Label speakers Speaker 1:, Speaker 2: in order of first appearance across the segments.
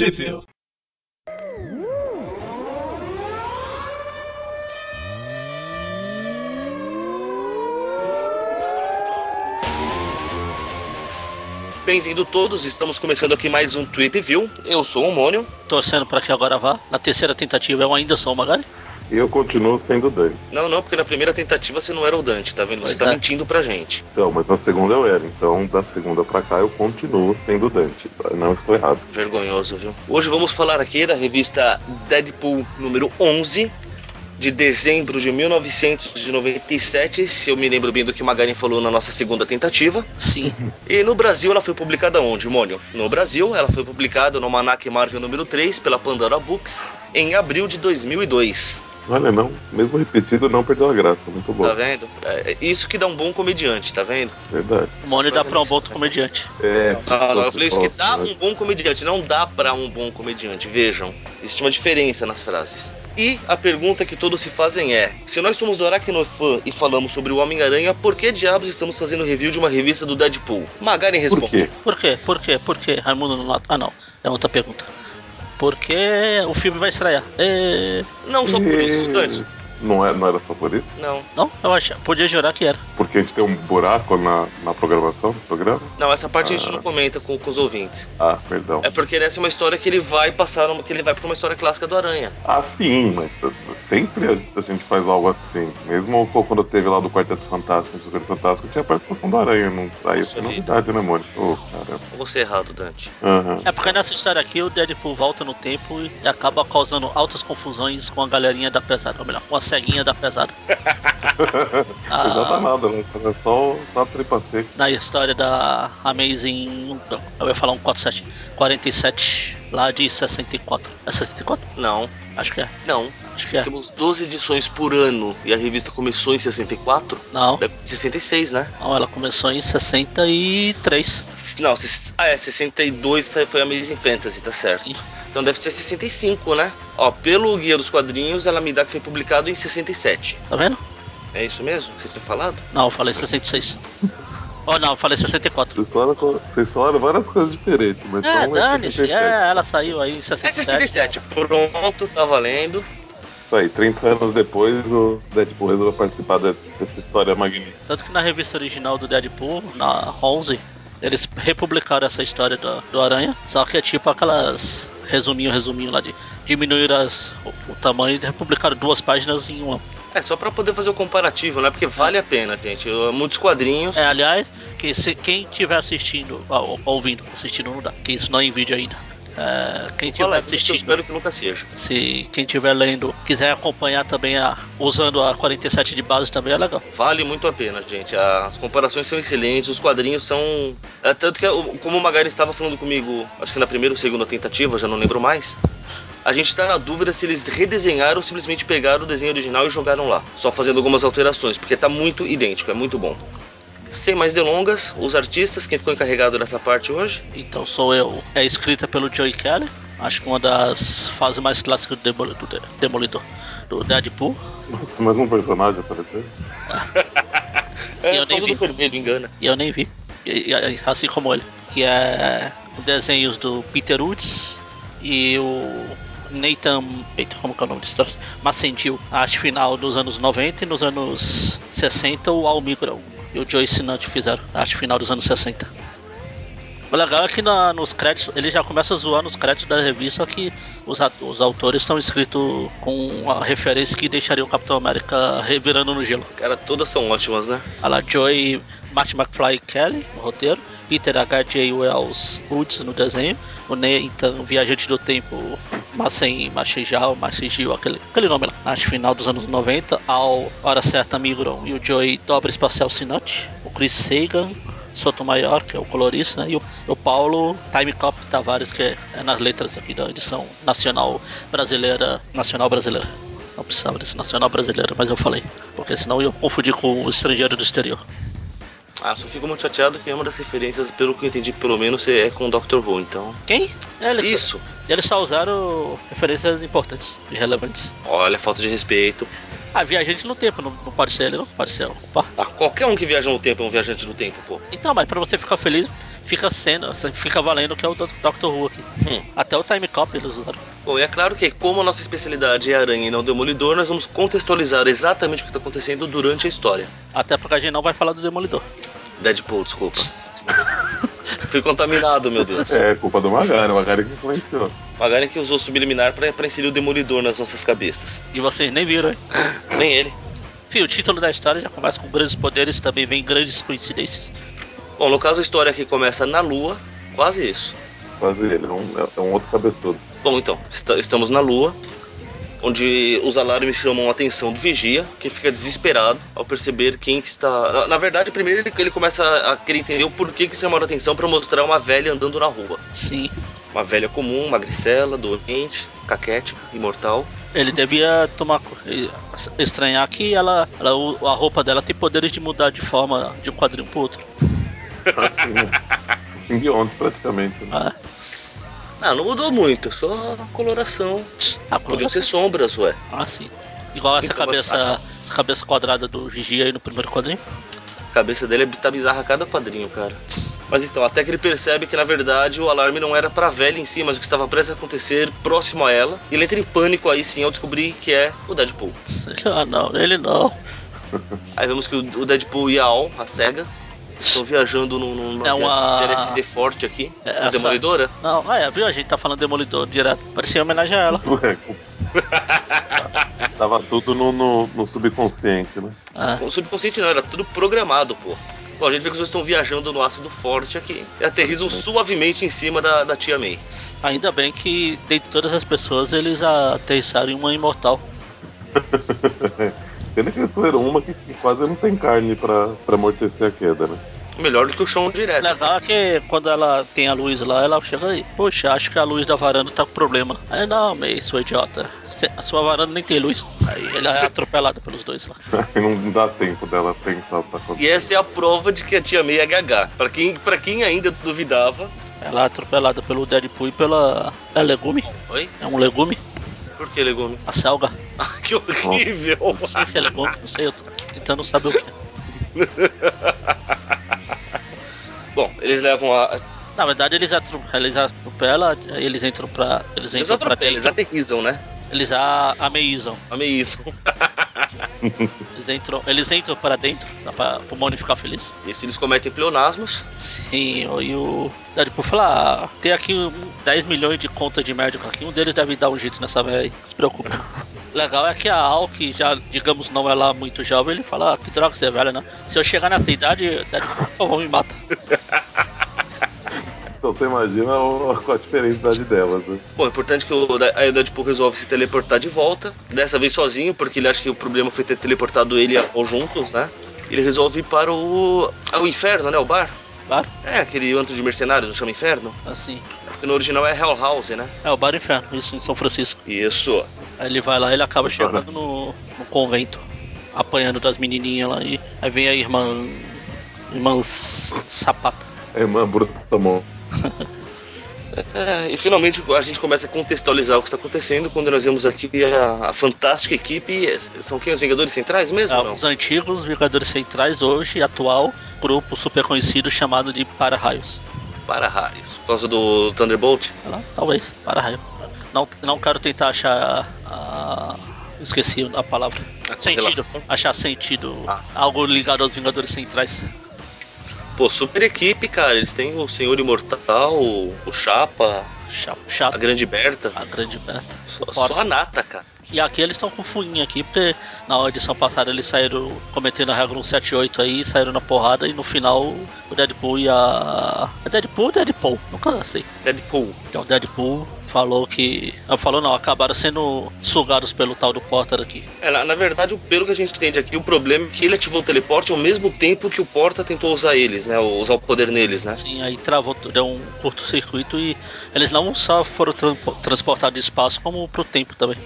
Speaker 1: Trip
Speaker 2: Bem-vindo todos, estamos começando aqui mais um Trip View. Eu sou o Mônio.
Speaker 3: Torcendo para que agora vá. Na terceira tentativa eu ainda sou o Magari.
Speaker 4: E eu continuo sendo o Dante.
Speaker 2: Não, não, porque na primeira tentativa você não era o Dante, tá vendo? Você
Speaker 3: Pois
Speaker 2: tá
Speaker 3: é.
Speaker 2: mentindo pra gente.
Speaker 4: Então, mas na segunda eu era. Então, da segunda pra cá eu continuo sendo o Dante. tá? Não estou errado.
Speaker 2: Vergonhoso, viu? Hoje vamos falar aqui da revista Deadpool número 11, de dezembro de 1997, se eu me lembro bem do que o Magarin falou na nossa segunda tentativa.
Speaker 3: Sim.
Speaker 2: E no Brasil ela foi publicada onde, Mônio? No Brasil, ela foi publicada no Almanac Marvel número 3 pela Pandora Books em abril de 2002.
Speaker 4: Olha, não. Mesmo repetido, não perdeu a graça. Muito bom.
Speaker 2: Tá vendo? É isso que dá um bom comediante, tá vendo?
Speaker 4: Verdade.
Speaker 3: O Mônio dá pra um bom comediante.
Speaker 4: É.
Speaker 2: Não, não, eu falei isso que dá um bom comediante, não dá pra um bom comediante. Vejam, existe uma diferença nas frases. E a pergunta que todos se fazem é: se nós somos do Aracnofan e falamos sobre o Homem-Aranha, por que diabos estamos fazendo review de uma revista do Deadpool? Magaren
Speaker 4: Por
Speaker 2: responde.
Speaker 4: quê?
Speaker 3: Por quê? Por quê? Por quê? Raimundo não. Ah, não. É outra pergunta. Porque o filme vai estrear. É...
Speaker 2: Não só por isso, Dante.
Speaker 4: Não, é, não era só por isso?
Speaker 2: Não.
Speaker 3: Não, eu acho. Podia jurar que era.
Speaker 4: Porque a gente tem um buraco na, na programação do programa?
Speaker 2: Não, essa parte a gente não comenta com, com os ouvintes.
Speaker 4: Ah, perdão.
Speaker 2: É porque essa é uma história que ele vai passar, numa- que ele vai pra uma história clássica do Aranha.
Speaker 4: Ah, sim, mas sempre a, a gente faz algo assim. Mesmo quando teve lá do Quarteto Fantástico, do Super Fantástico, tinha a participação do Aranha. Não, aí
Speaker 2: Nossa
Speaker 4: isso é
Speaker 2: vida.
Speaker 4: novidade, né, Mônica? Ô, caramba.
Speaker 2: Você errado, Dante.
Speaker 4: Aham.
Speaker 3: É porque nessa história aqui o Deadpool volta no tempo e acaba causando altas confusões com a galerinha da pesada. Ou melhor, com a ceguinha da pesada. Ah.
Speaker 4: Não dá nada, né? É só, só tripa seca.
Speaker 3: na história da Amazing. não, Eu ia falar um 47. 47 lá de 64. É 64?
Speaker 2: Não,
Speaker 3: Acho que é.
Speaker 2: não.
Speaker 3: É.
Speaker 2: Temos 12 edições por ano e a revista começou em 64.
Speaker 3: Não,
Speaker 2: Deve ser 66, né?
Speaker 3: não, ela começou em 63.
Speaker 2: Não, ah, é, 62 foi a Amazing Fantasy, tá certo.
Speaker 3: Sim.
Speaker 2: Então deve ser 65, né? Ó, pelo Guia dos Quadrinhos, ela me dá que foi publicado em 67.
Speaker 3: Tá vendo?
Speaker 2: É isso mesmo que você tinha falado?
Speaker 3: Não, eu falei 66. Oh, não, eu falei 64.
Speaker 4: Vocês falaram, co- vocês falaram várias coisas diferentes, mas
Speaker 3: É,
Speaker 4: então
Speaker 3: dane-se.
Speaker 4: 67.
Speaker 3: É, ela saiu aí em
Speaker 2: É
Speaker 3: 67.
Speaker 2: 67. Pronto, tá valendo.
Speaker 4: Isso aí, 30 anos depois o Deadpool resolveu participar de- dessa história magnífica.
Speaker 3: Tanto que na revista original do Deadpool, na 11, eles republicaram essa história do, do Aranha. Só que é tipo aquelas resuminho, resuminho lá de diminuir as, o, o tamanho e republicaram duas páginas em uma.
Speaker 2: É, só pra poder fazer o comparativo, né? Porque vale a pena, gente. Muitos quadrinhos.
Speaker 3: É, aliás, que se, quem estiver assistindo, ou- ouvindo, assistindo não dá, que isso não é em vídeo ainda. É, quem estiver
Speaker 2: Fala aí, que eu
Speaker 3: assistindo,
Speaker 2: espero que nunca seja.
Speaker 3: se quem estiver lendo, quiser acompanhar também a, usando a 47 de base também é legal.
Speaker 2: Vale muito a pena, gente. As comparações são excelentes, os quadrinhos são. É, tanto que, o- como o Magari estava falando comigo, acho que na primeira ou segunda tentativa, já não lembro mais. A gente tá na dúvida se eles redesenharam ou simplesmente pegaram o desenho original e jogaram lá. Só fazendo algumas alterações, porque tá muito idêntico, é muito bom. Sem mais delongas, os artistas, quem ficou encarregado dessa parte hoje?
Speaker 3: Então sou eu. É escrita pelo Joey Kelly. Acho que uma das fases mais clássicas do Demolidor, do De- Demolidor do Deadpool.
Speaker 4: Nossa, mais um personagem apareceu.
Speaker 2: É,
Speaker 3: Eu
Speaker 2: por
Speaker 3: nem
Speaker 2: causa
Speaker 3: vi.
Speaker 2: vermelho, engana.
Speaker 3: E eu nem vi. E- e- assim como ele. Que é desenhos do Peter Woods e o Nathan. Eita, como que é o nome? Massentil. A arte final dos anos 90 e nos anos 60 o Al Migron e o Joe Sinante fizeram a arte final dos anos 60. O legal é que na- nos créditos, ele já começa a zoar nos créditos da revista que os, os autores estão escritos com a referência que deixaria o Capitão América revirando no gelo.
Speaker 2: Cara, todas são ótimas, né?
Speaker 3: A la Joy Marty McFly Kelly no roteiro, Peter H.J. Wells Woods no desenho, o Nathan Viajante do Tempo Massen Machijal, Machijil, aquele, aquele nome lá, arte final dos anos 90, ao Hora Certa Migron e o Joey Dobra Espacial Sinante, o Chris Sagan, Sotomayor, que é o colorista, né, e o, o Paulo Time Cop Tavares, que é, é nas letras aqui da edição nacional brasileira, nacional brasileira. Não precisava desse nacional brasileiro, mas eu falei. Porque senão eu ia confundir com o estrangeiro do exterior.
Speaker 2: Ah, só fico muito chateado que uma das referências, pelo que eu entendi, pelo menos, é com o Dr. Who, então.
Speaker 3: Quem? É, ele,
Speaker 2: Isso!
Speaker 3: Eles só usaram referências importantes e relevantes.
Speaker 2: Olha, falta de respeito.
Speaker 3: Ah, viajante no tempo, não, não pode ser ele, não pode ser. Opa.
Speaker 2: Ah, qualquer um que viaja no tempo é um viajante do tempo, pô.
Speaker 3: Então, mas pra você ficar feliz, fica sendo, fica valendo que é o Doctor Who aqui.
Speaker 2: Hum.
Speaker 3: Até o Time Cop eles usaram.
Speaker 2: Bom, e é claro que, como a nossa especialidade é aranha e não demolidor, nós vamos contextualizar exatamente o que está acontecendo durante a história.
Speaker 3: Até porque a gente não vai falar do Demolidor.
Speaker 2: Deadpool, desculpa. Fui contaminado, meu Deus.
Speaker 4: É, culpa do Magari, o Magari que influenciou.
Speaker 2: Magari que usou subliminar pra, pra inserir o demolidor nas nossas cabeças.
Speaker 3: E vocês nem viram, hein?
Speaker 2: Nem ele.
Speaker 3: Enfim, o título da história já começa com grandes poderes e também vem grandes coincidências.
Speaker 2: Bom, no caso a história aqui começa na Lua, quase isso.
Speaker 4: Quase ele, é um, é um outro cabeçudo.
Speaker 2: Bom, então, est- estamos na Lua, onde os alarmes chamam a atenção do vigia, que fica desesperado ao perceber quem que está. Na, verdade, primeiro ele, ele começa a querer entender o porquê que chamaram a atenção para mostrar uma velha andando na rua.
Speaker 3: Sim.
Speaker 2: Uma velha comum, magricela, doente, caquética, imortal.
Speaker 3: Ele devia tomar estranhar que ela, ela a roupa dela tem poderes de mudar de forma de um quadrinho pro outro.
Speaker 4: Simbionte praticamente. Né?
Speaker 3: Ah,
Speaker 2: Ah, não mudou muito, só a coloração.
Speaker 3: a
Speaker 2: Podiam ser sombras, ué.
Speaker 3: ah, sim. Igual essa
Speaker 2: Então,
Speaker 3: cabeça, essa cabeça quadrada do Gigi aí no primeiro quadrinho.
Speaker 2: A cabeça dele é- tá bizarra a cada quadrinho, cara. Mas então, até que ele percebe que na verdade o alarme não era pra velha em si, mas o que estava prestes a acontecer próximo a ela. E ele entra em pânico aí sim ao descobrir que é o Deadpool.
Speaker 3: Ah, não, ele não.
Speaker 2: Aí vemos que o Deadpool e a Al, a SEGA, estão viajando num, numa
Speaker 3: É uma-
Speaker 2: LSD forte aqui.
Speaker 3: É, essa-
Speaker 2: Demolidora.
Speaker 3: Não, ah, é, viu? A gente tá falando Demolidor direto. Parecia homenagem a ela.
Speaker 4: Ué, Tava tudo no, no, no subconsciente, né?
Speaker 3: Ah,
Speaker 2: O subconsciente não, era tudo programado, pô. Bom, a gente vê que os dois estão viajando no ácido forte aqui. E aterrizam suavemente em cima da, da tia May.
Speaker 3: ainda bem que, dentre todas as pessoas, eles aterrissaram em uma imortal.
Speaker 4: Pena que eles escolheram uma que, que quase não tem carne pra, pra amortecer a queda, né?
Speaker 2: Melhor do que o chão direto.
Speaker 3: legal é que quando ela tem a luz lá, ela chega aí. Poxa, acho que a luz da varanda tá com problema. Aí não, meio sua idiota. A sua varanda nem tem luz. Aí ela é atropelada pelos dois lá.
Speaker 4: Não dá tempo dela pensar o que tá acontecendo.
Speaker 2: E essa é a prova de que a tia May é gaga. Pra quem, pra quem ainda duvidava.
Speaker 3: Ela é atropelada pelo Deadpool e pela. É legume?
Speaker 2: Oi?
Speaker 3: É um legume?
Speaker 2: Por que legume?
Speaker 3: A selga.
Speaker 2: que horrível!
Speaker 3: Não sei se é legume, não sei, eu tô tentando saber o que é.
Speaker 2: Bom, eles levam a.
Speaker 3: Na verdade, eles, atro eles atropelam, eles entram pra. Eles
Speaker 2: Eles
Speaker 3: entram pra
Speaker 2: atropelam, eles aterrizam, né?
Speaker 3: Eles a ameizam.
Speaker 2: Ameizam.
Speaker 3: Eles entram, eles entram para dentro, dá pra o Mônio ficar feliz.
Speaker 2: Isso, eles cometem pleonasmos.
Speaker 3: Sim, e o Deadpool fala, ah, tem aqui um- 10 milhões de contas de médico aqui, um deles deve dar um jeito nessa velha aí, se preocupe. Legal é que a Al, que já, digamos, não é lá muito jovem, ele fala, ah, que droga você é velha, né? Se eu chegar nessa idade, Deadpool, por favor, me mata.
Speaker 4: Então você imagina o, qual a diferença delas, né?
Speaker 2: Bom, é importante que o, aí o Deadpool resolve se teleportar de volta. Dessa vez sozinho, porque ele acha que o problema foi ter teleportado ele e a Al juntos, né? Ele resolve ir para o. o inferno, né? O bar.
Speaker 3: Bar?
Speaker 2: É, aquele antro de mercenários, não chama inferno?
Speaker 3: Assim.
Speaker 2: Porque no original é Hell House, né?
Speaker 3: É, o Bar Inferno, isso, em São Francisco.
Speaker 2: Isso.
Speaker 3: Aí ele vai lá, ele acaba chegando no, no convento, apanhando das menininhas lá, e aí vem a irmã... Irmã Sapata.
Speaker 4: A irmã Brutamonte.
Speaker 2: É, e finalmente a gente começa a contextualizar o que está acontecendo quando nós vemos aqui a, a fantástica equipe. São quem os Vingadores Centrais mesmo? Não?
Speaker 3: os antigos Vingadores Centrais, hoje, atual, grupo super conhecido chamado de Para-Raios.
Speaker 2: Para raios. Por causa do Thunderbolt.
Speaker 3: Lá, talvez, Para-Raio. Não, não quero tentar achar a... Esqueci a palavra.
Speaker 2: A
Speaker 3: Sentido.
Speaker 2: correlação.
Speaker 3: Achar sentido.
Speaker 2: Ah.
Speaker 3: Algo ligado aos Vingadores Centrais.
Speaker 2: Pô, super equipe, cara. Eles têm o Senhor Imortal, o, o Chapa,
Speaker 3: Chato.
Speaker 2: a. Grande Berta.
Speaker 3: A grande beta.
Speaker 2: Só, só a nata, cara.
Speaker 3: E aqui eles estão com fuinha aqui, porque na edição passada eles saíram cometendo a regra 178 aí, saíram na porrada e no final o Deadpool e a. É Deadpool ou Deadpool? Nunca sei.
Speaker 2: Deadpool.
Speaker 3: Então o Deadpool falou que. Não, falou não, acabaram sendo sugados pelo tal do Porter aqui.
Speaker 2: É, na, na verdade, pelo que a gente entende aqui, o problema é que ele ativou o teleporte ao mesmo tempo que o Porta tentou usar eles, né? Usar o poder neles, né?
Speaker 3: Assim, aí travou, deu um curto-circuito e eles não só foram tran- transportados de espaço, como pro tempo também.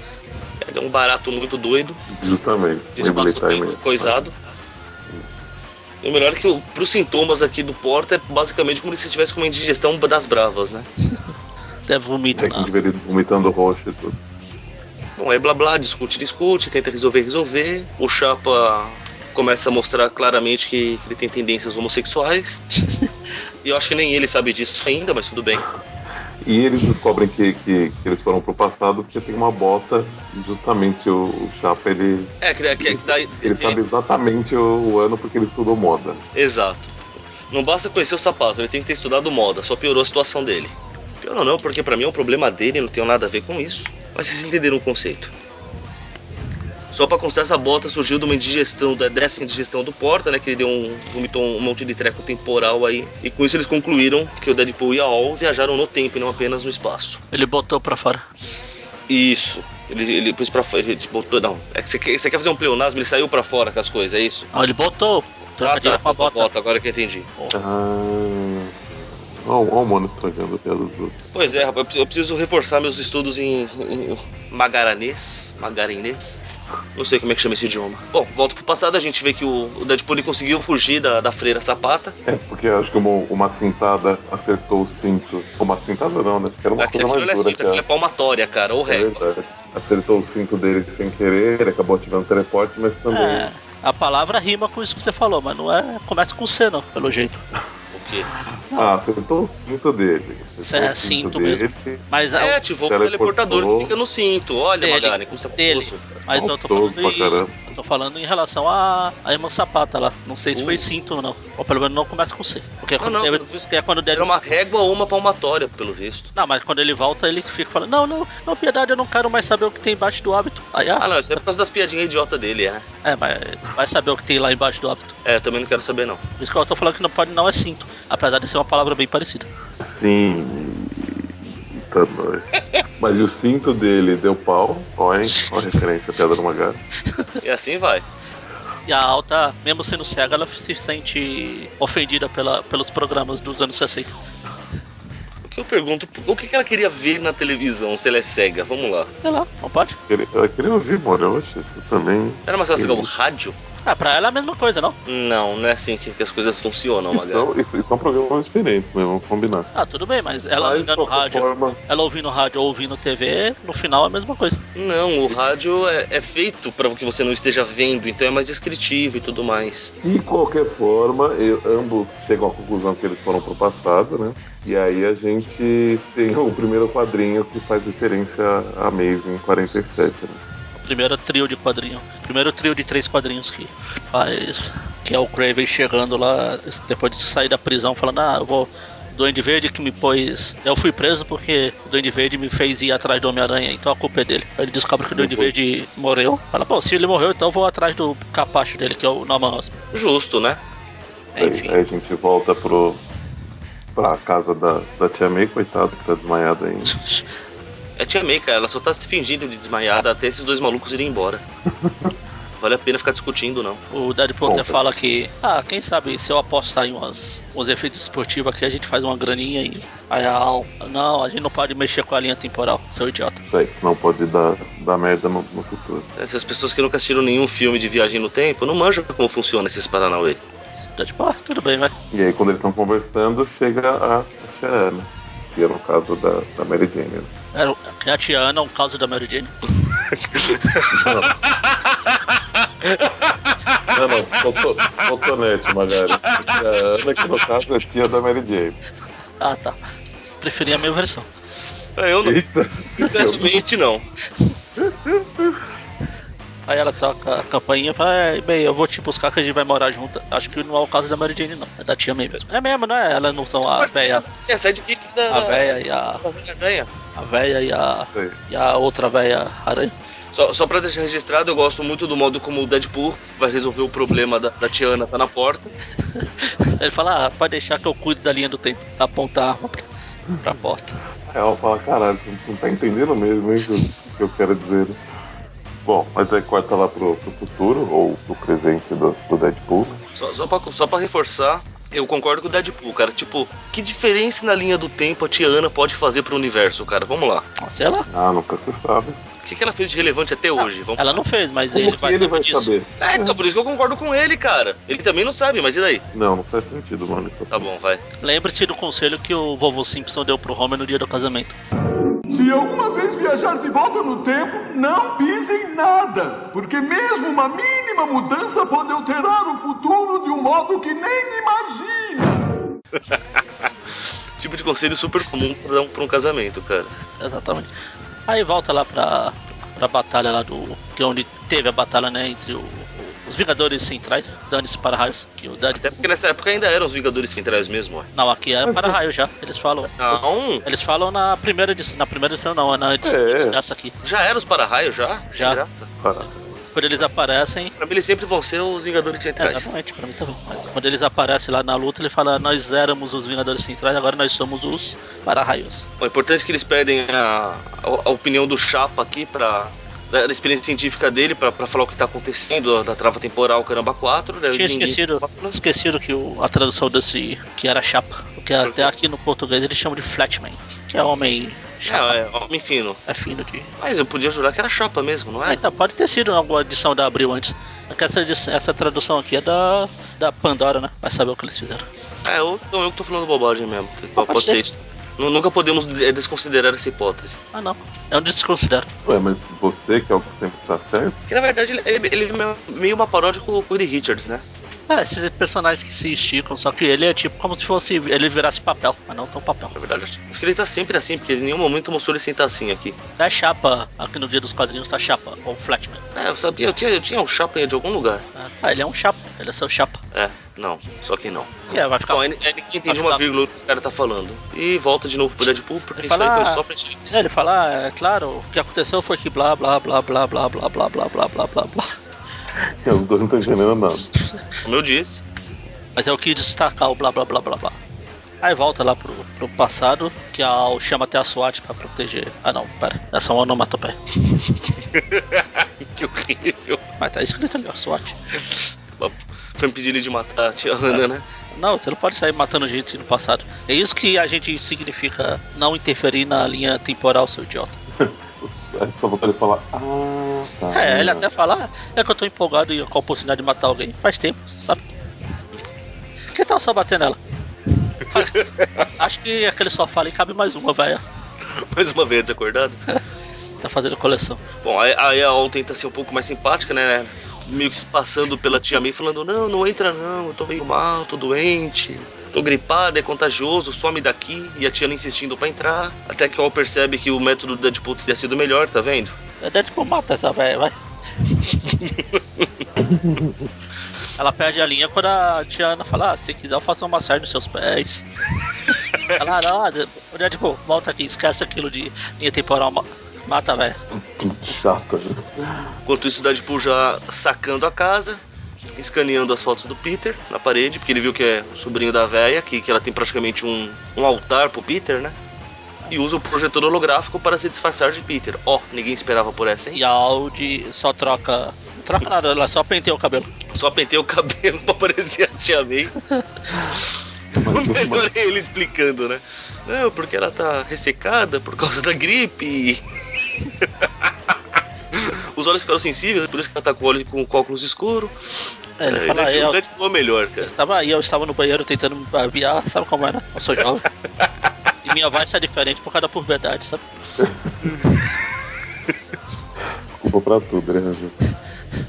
Speaker 2: É, deu um barato muito doido,
Speaker 4: Justamente.
Speaker 2: de espaço-tempo coisado. E o melhor é que o- pros sintomas aqui do Porta é basicamente como se estivesse com uma indigestão das bravas, né?
Speaker 3: Deve vomitar.
Speaker 4: Tem que ver ele vomitando roxo e tudo.
Speaker 2: Bom, aí blá blá, discute, discute, tenta resolver, resolver. O Chapa começa a mostrar claramente que, ele tem tendências homossexuais. E eu acho que nem ele sabe disso ainda, mas tudo bem.
Speaker 4: E eles descobrem que, que, que eles foram pro passado porque tem uma bota justamente o, o Chapa, ele.
Speaker 2: É, que, que, que daí,
Speaker 4: Ele sabe exatamente o, o ano porque ele estudou moda.
Speaker 2: Exato. Não basta conhecer o sapato, ele tem que ter estudado moda, só piorou a situação dele. Piorou não, porque pra mim é um problema dele, não tem nada a ver com isso. Mas vocês entenderam o conceito. Só pra constar, essa bota surgiu de uma indigestão, da dessa indigestão do Porta, né? Que ele deu um, vomitou um monte de treco temporal aí. E com isso eles concluíram que o Deadpool e a All viajaram no tempo e não apenas no espaço.
Speaker 3: Ele botou pra fora.
Speaker 2: Isso. Ele, ele pôs pra fora. Ele botou. Não. É que você quer, você quer fazer um pleonasmo, ele saiu pra fora com as coisas, é isso?
Speaker 3: Não, ele botou.
Speaker 2: Ah,
Speaker 3: Trocadilho
Speaker 2: tá,
Speaker 3: com a bota.
Speaker 2: agora que eu entendi.
Speaker 4: Ah. Olha o Mono estragando a piada dos outros.
Speaker 2: Pois é, rapaz, eu preciso- reforçar meus estudos em, em magaranês, magarinês. Não sei como é que chama esse idioma. Bom, volta pro passado, a gente vê que o, o Deadpool conseguiu fugir da, da freira sapata.
Speaker 4: É, porque eu acho que uma, uma cintada acertou o cinto. Uma cintada não, né? Acho que era uma
Speaker 2: Aquilo,
Speaker 4: coisa
Speaker 2: aquilo
Speaker 4: mais
Speaker 2: não é
Speaker 4: dura
Speaker 2: cinto,
Speaker 4: que
Speaker 2: aquilo é palmatória, cara, ou
Speaker 4: É verdade. Acertou o cinto dele sem querer, ele acabou ativando o teleporte, mas também.
Speaker 3: É, a palavra rima com isso que você falou, mas não é. Começa com C, não, pelo jeito.
Speaker 2: Quê?
Speaker 4: Ah, acertou o cinto dele. Acertou
Speaker 3: É,
Speaker 4: o
Speaker 3: cinto
Speaker 4: dele.
Speaker 3: Mas
Speaker 2: É,
Speaker 3: é,
Speaker 2: ativou o teleportador que fica no cinto. Olha,
Speaker 3: Dele,
Speaker 2: Magari, como você é
Speaker 3: dele. Mas eu tô falando, em,
Speaker 4: caramba.
Speaker 3: eu tô falando em relação à, à irmã sapata lá. Não sei se
Speaker 2: Uh.
Speaker 3: foi cinto ou não. Ou pelo menos não começa com C. Porque é
Speaker 2: Não,
Speaker 3: quando,
Speaker 2: não,
Speaker 3: deve, é quando deve.
Speaker 2: Era uma régua ou uma palmatória, pelo visto.
Speaker 3: Não, mas quando ele volta, ele fica falando: Não, não, não, piedade, eu não quero mais saber o que tem embaixo do hábito. Aí, ah,
Speaker 2: Ah, não, isso é por causa das piadinhas idiota dele, é.
Speaker 3: é, mas vai saber o que tem lá embaixo do hábito.
Speaker 2: É, eu também não quero saber, não.
Speaker 3: Por isso que eu tô falando que não pode, não é cinto. Apesar de ser uma palavra bem parecida.
Speaker 4: Sim. Tá nóis. Mas o cinto dele deu pau? Ó, hein? Ó a referência, a piada do Magari.
Speaker 2: E assim vai.
Speaker 3: E a alta, mesmo sendo cega, ela se sente ofendida pela, pelos programas dos anos 60.
Speaker 2: O que eu pergunto, o que ela queria ver na televisão se ela é cega? Vamos lá.
Speaker 3: Sei lá, não pode?
Speaker 4: Eu queria ouvir, isso também.
Speaker 2: Era mais fácil ligar o rádio?
Speaker 3: Ah, pra ela é a mesma coisa, não?
Speaker 2: Não, não é assim que, que as coisas funcionam, Magari.
Speaker 4: são, e são programas diferentes, né? Vamos combinar.
Speaker 3: Ah, tudo bem, mas ela
Speaker 4: Mas,
Speaker 3: ligando rádio,
Speaker 4: forma,
Speaker 3: ela ouvindo rádio ou ouvindo TV, no final é a mesma coisa.
Speaker 2: Não, o rádio é, é feito para que você não esteja vendo, então é mais descritivo e tudo mais.
Speaker 4: De qualquer forma, eu- ambos chegam à conclusão que eles foram pro passado, né? E aí a gente tem o primeiro quadrinho que faz referência a Amazing 47, né?
Speaker 3: Primeiro trio de quadrinho. Primeiro trio de três quadrinhos que faz. Que é o Craven chegando lá, depois de sair da prisão, falando, ah, eu vou. Duende Verde que me pôs. Eu fui preso porque o Duende Verde me fez ir atrás do Homem-Aranha, então a culpa é dele. Aí ele descobre que o Duende
Speaker 4: Uhum.
Speaker 3: Verde morreu. Fala, bom, se ele morreu, então eu vou atrás do capacho dele, que é o Norman Osborn.
Speaker 2: Justo, né?
Speaker 3: Enfim.
Speaker 4: Aí, aí a gente volta pro, pra casa da, da Tia May, coitada, que tá desmaiada ainda.
Speaker 2: É a Tia May, cara, ela só tá se fingindo de desmaiada até esses dois malucos irem embora. Vale a pena ficar discutindo, não.
Speaker 3: O Deadpool
Speaker 4: Bom,
Speaker 3: até fala que, ah, quem sabe se eu apostar em umas, uns efeitos esportivos aqui, a gente faz uma graninha e. Aí a Al, não, a gente não pode mexer com a linha temporal, seu idiota.
Speaker 4: Isso aí, senão pode dar, dar merda no, no futuro.
Speaker 2: Essas pessoas que nunca assistiram nenhum filme de viagem no tempo não manjam como funciona esses Paranauê.
Speaker 3: Deadpool, ah, tudo bem, vai.
Speaker 4: E aí, quando eles estão conversando, chega a, a Tia Ana, que é no caso da, da Mary Jane. Né?
Speaker 3: Era, é a Tiana, um caso da Mary Jane.
Speaker 4: Não, não, coto- cotonete, Magari. Tia Ana, que no caso é tia da Mary Jane.
Speaker 3: Ah, tá. Preferi a minha versão.
Speaker 2: É, Eu não,
Speaker 4: Eita,
Speaker 2: sinceramente não.
Speaker 3: Aí ela toca a campainha e fala, é, bem, eu vou te buscar que a gente vai morar junto. Acho que não é o caso da Mary Jane, não. É da tia May mesmo. É mesmo, não é? Elas não são a véia.
Speaker 2: É, sai de kick da.
Speaker 3: A véia e a.
Speaker 2: da aranha.
Speaker 3: A véia e a. E a outra véia aranha.
Speaker 2: Só, só pra deixar registrado, eu gosto muito do modo como o Deadpool vai resolver o problema da, da Tiana tá na porta.
Speaker 3: Ele fala, ah, pode deixar que eu cuido da linha do tempo. Aponta a arma pra, pra porta.
Speaker 4: Aí ela fala, caralho, você não tá entendendo mesmo, hein, o que eu quero dizer. Bom, mas aí corta lá pro, pro futuro, ou pro presente do, do Deadpool.
Speaker 2: Só, só, pra, só pra reforçar, eu concordo com o Deadpool, cara. Tipo, que diferença na linha do tempo a Tiana pode fazer pro universo, cara? Vamos lá.
Speaker 3: Ah, Sei lá.
Speaker 4: Ah, nunca se sabe.
Speaker 2: O que, que ela fez de relevante até hoje? Vamos
Speaker 3: Ela não fez, mas
Speaker 4: Como
Speaker 3: ele
Speaker 4: que
Speaker 3: vai
Speaker 4: ele
Speaker 3: saber
Speaker 4: vai
Speaker 3: disso.
Speaker 4: saber?
Speaker 2: É, então por isso que eu concordo com ele, cara. Ele também não sabe, mas e daí?
Speaker 4: Não, não faz sentido, mano.
Speaker 2: Tá bom, vai.
Speaker 3: Lembre-se do conselho que o vovô Simpson deu pro Homer no dia do casamento.
Speaker 1: Se alguma vez viajar de volta no tempo, não pise em nada, porque mesmo uma mínima mudança pode alterar o futuro de um modo que nem imagina.
Speaker 2: tipo de conselho super comum pra um, pra um casamento, cara.
Speaker 3: Exatamente. Aí volta lá pra, pra batalha lá do. Que é onde teve a batalha, né? Entre o- os Vingadores Centrais, dane-se para raios. E o Deadpool.
Speaker 2: Até porque nessa época ainda eram os Vingadores Centrais mesmo, ué.
Speaker 3: Não, aqui é para raios já. Eles falam.
Speaker 2: Não,
Speaker 3: Eles falam na primeira edição. Na primeira edição não, é na edição
Speaker 4: É.
Speaker 3: antes dessa aqui.
Speaker 2: já eram os para-raios já? Sem
Speaker 3: Já.
Speaker 2: graça.
Speaker 4: Para.
Speaker 3: Quando eles aparecem.
Speaker 2: Pra mim eles sempre vão ser os Vingadores
Speaker 3: É,
Speaker 2: Centrais.
Speaker 3: exatamente, pra mim também. Mas quando eles aparecem lá na luta, ele fala: Nós éramos os Vingadores Centrais, agora nós somos os para-raios.
Speaker 2: O importante é que eles pedem a, a, a opinião do Chapa aqui pra. Da da experiência científica dele pra, pra falar o que tá acontecendo, da trava temporal Caramba 4. né?
Speaker 3: Tinha
Speaker 2: Ninguém-
Speaker 3: esquecido, esquecido que o, a tradução desse. que era chapa. Porque até aqui no português eles chamam de Flatman, que é homem. Chapa.
Speaker 2: É, é, homem fino.
Speaker 3: É fino de.
Speaker 2: Mas eu podia jurar que era chapa mesmo, não
Speaker 3: Ah,
Speaker 2: é?
Speaker 3: então pode ter sido alguma edição da Abril antes. É que essa, edição- essa tradução aqui é da, da Pandora, né? Vai saber o que eles fizeram.
Speaker 2: É, eu, eu que tô falando bobagem mesmo. Pode,
Speaker 3: Pode ser.
Speaker 2: ser isso. Nunca podemos eh, desconsiderar essa hipótese.
Speaker 3: Ah, não. É um desconsidero.
Speaker 4: Ué, mas você que é o que sempre tá certo?
Speaker 2: Que na verdade ele, ele, ele é meio uma paródia com o Reed Richards, né?
Speaker 3: É, esses personagens que se esticam, só que ele é tipo como se fosse. ele virasse papel, mas não tão papel.
Speaker 2: Na verdade, acho que ele tá sempre assim, porque em nenhum momento mostrou ele sentar assim aqui.
Speaker 3: É chapa, aqui no dia dos quadrinhos tá chapa, ou flatman.
Speaker 2: É, eu sabia, eu tinha, eu tinha um chapa de algum lugar.
Speaker 3: Ah, ele é um chapa, ele é seu chapa.
Speaker 2: É, não, só que não.
Speaker 3: E é, vai ficar.
Speaker 2: Bom, aí, aí ninguém entende uma vírgula que o cara tá falando. E volta de novo pro Deadpool, porque
Speaker 3: Ele
Speaker 2: isso
Speaker 3: fala,
Speaker 2: aí foi
Speaker 3: "Ah,
Speaker 2: só pra gente.
Speaker 3: É, ele fala, ah, é claro, o que aconteceu foi que blá blá blá blá blá blá blá blá blá blá blá blá.
Speaker 4: E os dois não estão entendendo nada.
Speaker 2: Como eu disse.
Speaker 3: Mas eu quis destacar o blá blá blá blá blá. Aí volta lá pro, pro passado, que a Al chama até a SWAT pra proteger. Ah não, pera, essa é uma onomatopeia.
Speaker 2: que horrível.
Speaker 3: Mas tá escrito ali, ó, SWAT.
Speaker 2: Pra impedir ele de matar a tia Ana, né?
Speaker 3: Não, você não pode sair matando gente no passado. É isso que a gente significa não interferir na linha temporal, seu idiota.
Speaker 4: Aí só voltar ele falar, ah, tá.
Speaker 3: É, ele até fala, ah, é que eu tô empolgado e com a oportunidade de matar alguém. Faz tempo, sabe? Que tal só bater nela? Acho que aquele sofá ali cabe mais uma, velho.
Speaker 2: Mais uma vez desacordado.
Speaker 3: Tá fazendo coleção.
Speaker 2: Bom, aí, aí a Al tenta ser um pouco mais simpática, né? Meio que se passando pela tia May, falando: Não, não entra não, eu tô meio mal, tô doente, tô gripada, é contagioso, some daqui. E a tia insistindo pra entrar. Até que a Al percebe que o método do Deadpool teria sido melhor, tá vendo?
Speaker 3: É Deadpool mata essa velha, vai. Ela perde a linha quando a tia Ana fala, ah, se quiser eu faço uma massagem nos seus pés. Ela, não, o Deadpool, volta aqui, esquece aquilo de linha temporal, ma- mata, velho.
Speaker 4: Chata. né?
Speaker 2: Enquanto isso, o Deadpool já sacando a casa, escaneando as fotos do Peter na parede, porque ele viu que é o sobrinho da véia, que, que ela tem praticamente um, um altar pro Peter, né? E usa o projetor holográfico para se disfarçar de Peter. Ó, ninguém esperava por essa, hein?
Speaker 3: E a Audi só troca. Não troca nada, ela só penteia o cabelo.
Speaker 2: Só pentei o cabelo pra parecer a Tia May. O melhor é ele explicando, né? Não, porque ela tá ressecada por causa da gripe. Os olhos ficaram sensíveis, por isso que ela tá com o olho com o óculos escuro.
Speaker 3: É, ele
Speaker 2: É,
Speaker 3: fala,
Speaker 2: ele é-
Speaker 3: eu,
Speaker 2: melhor, cara.
Speaker 3: estava aí, eu estava no banheiro tentando me barbear, sabe como era? Eu sou jovem. E minha voz é diferente por causa da puberdade, sabe?
Speaker 4: Culpa pra tudo, né?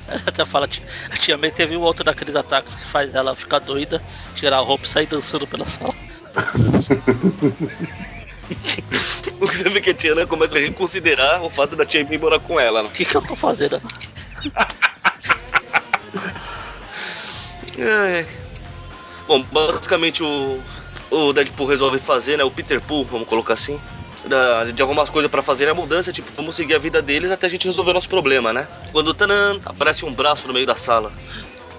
Speaker 3: Ela até fala, "Tia- a tia May teve um outro daqueles ataques que faz ela ficar doida, tirar a roupa e sair dançando pela sala.
Speaker 2: Você vê que a Tia Ana começa a reconsiderar o fato da Tia May morar com ela?
Speaker 3: O que, que eu tô fazendo aqui?
Speaker 2: É. Bom, basicamente o, o Deadpool resolve fazer, né? O Peter Pool, vamos colocar assim. da- de algumas coisas pra fazer a mudança, tipo, vamos seguir a vida deles até a gente resolver nosso problema, né? Quando tanan, aparece um braço no meio da sala.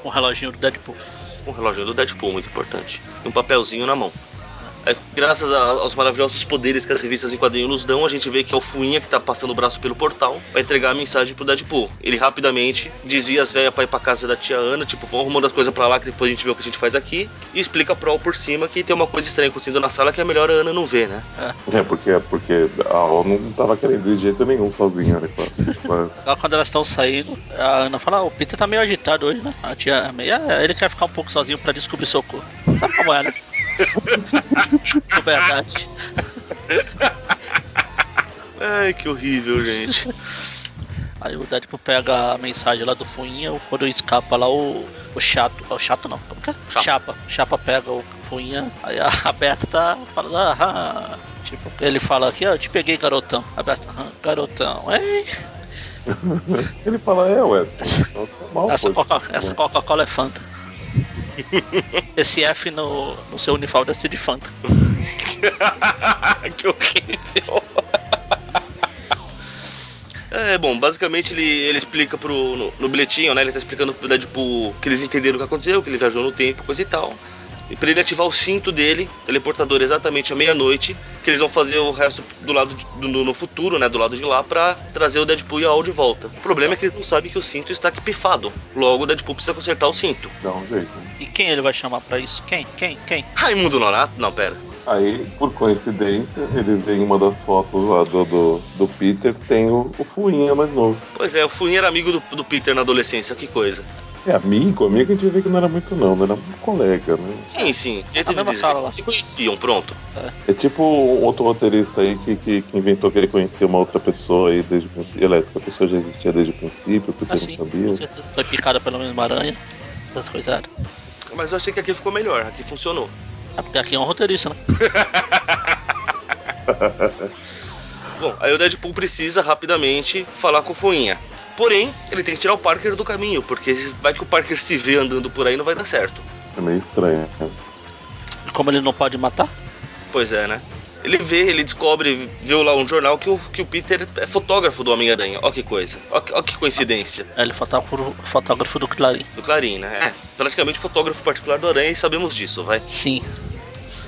Speaker 3: Um reloginho do Deadpool.
Speaker 2: Um reloginho do Deadpool, muito importante. E um papelzinho na mão. Aí, graças a- aos maravilhosos poderes que as revistas em quadrinhos nos dão, a gente vê que é o Fuinha que tá passando o braço pelo portal pra entregar a mensagem pro Deadpool. Ele rapidamente desvia as velhas pra ir pra casa da tia Ana, tipo, vão arrumando as coisas pra lá que depois a gente vê o que a gente faz aqui. E explica pro Al por cima que tem uma coisa estranha acontecendo na sala que é melhor a Ana não ver, né?
Speaker 4: É, porque, porque a Al não tava querendo de jeito nenhum sozinha, né?
Speaker 3: quando elas estão saindo, a Ana fala, ah, o Peter tá meio agitado hoje, né? A tia ele quer ficar um pouco sozinho pra descobrir seu corpo. Sabe como é, né? Verdade.
Speaker 2: Ai, que horrível, gente.
Speaker 3: Aí o Deadpool pega a mensagem lá do Fuinha, quando escapa lá o, o chato. O chato não, como que é?
Speaker 2: Chapa.
Speaker 3: Chapa. Chapa pega o Fuinha, aí a, Berta tá falando, ah, ah. Tipo, ele fala aqui, ó, eu te peguei, garotão. A Berta, ah, garotão, hein?
Speaker 4: Ele fala, é, ué, pô, tá.
Speaker 3: Coca- essa Coca-Cola é Fanta. Esse F no, no seu uniforme ser de Fanta.
Speaker 2: que horrível. É, bom, basicamente ele, ele explica pro, no, no bilhetinho, né? Ele tá explicando pro Deadpool que eles entenderam o que aconteceu, que ele viajou no tempo, coisa e tal. E pra ele ativar o cinto dele, teleportador exatamente à meia-noite, que eles vão fazer o resto do lado de- do, no futuro, né? Do lado de lá, pra trazer o Deadpool e a Al de volta. O problema é que eles não sabem que o cinto está pifado. Logo, o Deadpool precisa consertar o cinto.
Speaker 4: Dá um jeito. né?
Speaker 3: E quem ele vai chamar pra isso? Quem? Quem? Quem?
Speaker 2: Raimundo Nonato? Não, pera.
Speaker 4: Aí, por coincidência, eles veem uma das fotos lá do, do, do Peter, tem o, o Fuinha mais novo.
Speaker 2: Pois é, o Fuinha era amigo do, do Peter na adolescência, que coisa.
Speaker 4: É amigo, amigo a gente vê que não era muito não, não era um colega, né?
Speaker 2: Sim, sim. Jeito de
Speaker 3: mesma
Speaker 2: dizer.
Speaker 3: sala lá.
Speaker 2: Se conheciam, pronto.
Speaker 4: É tipo um outro roteirista aí que, que, que inventou que ele conhecia uma outra pessoa aí desde o princípio. Aliás, que a pessoa já existia desde o princípio, porque
Speaker 3: Assim,
Speaker 4: não
Speaker 3: com
Speaker 4: sabia.
Speaker 3: certeza. Foi picada pela mesma aranha. Essas coisas.
Speaker 2: Mas eu achei que aqui ficou melhor, aqui funcionou.
Speaker 3: É porque aqui é um roteirista, né?
Speaker 2: Bom, aí o Deadpool precisa rapidamente falar com o Fuinha. Porém, ele tem que tirar o Parker do caminho, porque vai que o Parker se vê andando por aí não vai dar certo.
Speaker 4: É meio estranho. né?
Speaker 3: E como ele não pode matar,
Speaker 2: Pois é, né? Ele vê, ele descobre, viu lá um jornal que o, que o Peter é fotógrafo do Homem-Aranha. Ó que coisa. Ó, que- ó que coincidência.
Speaker 3: ele é fotógrafo, fotógrafo do Clarim.
Speaker 2: Do Clarim, né? É, praticamente fotógrafo particular do Aranha e sabemos disso, vai.
Speaker 3: Sim.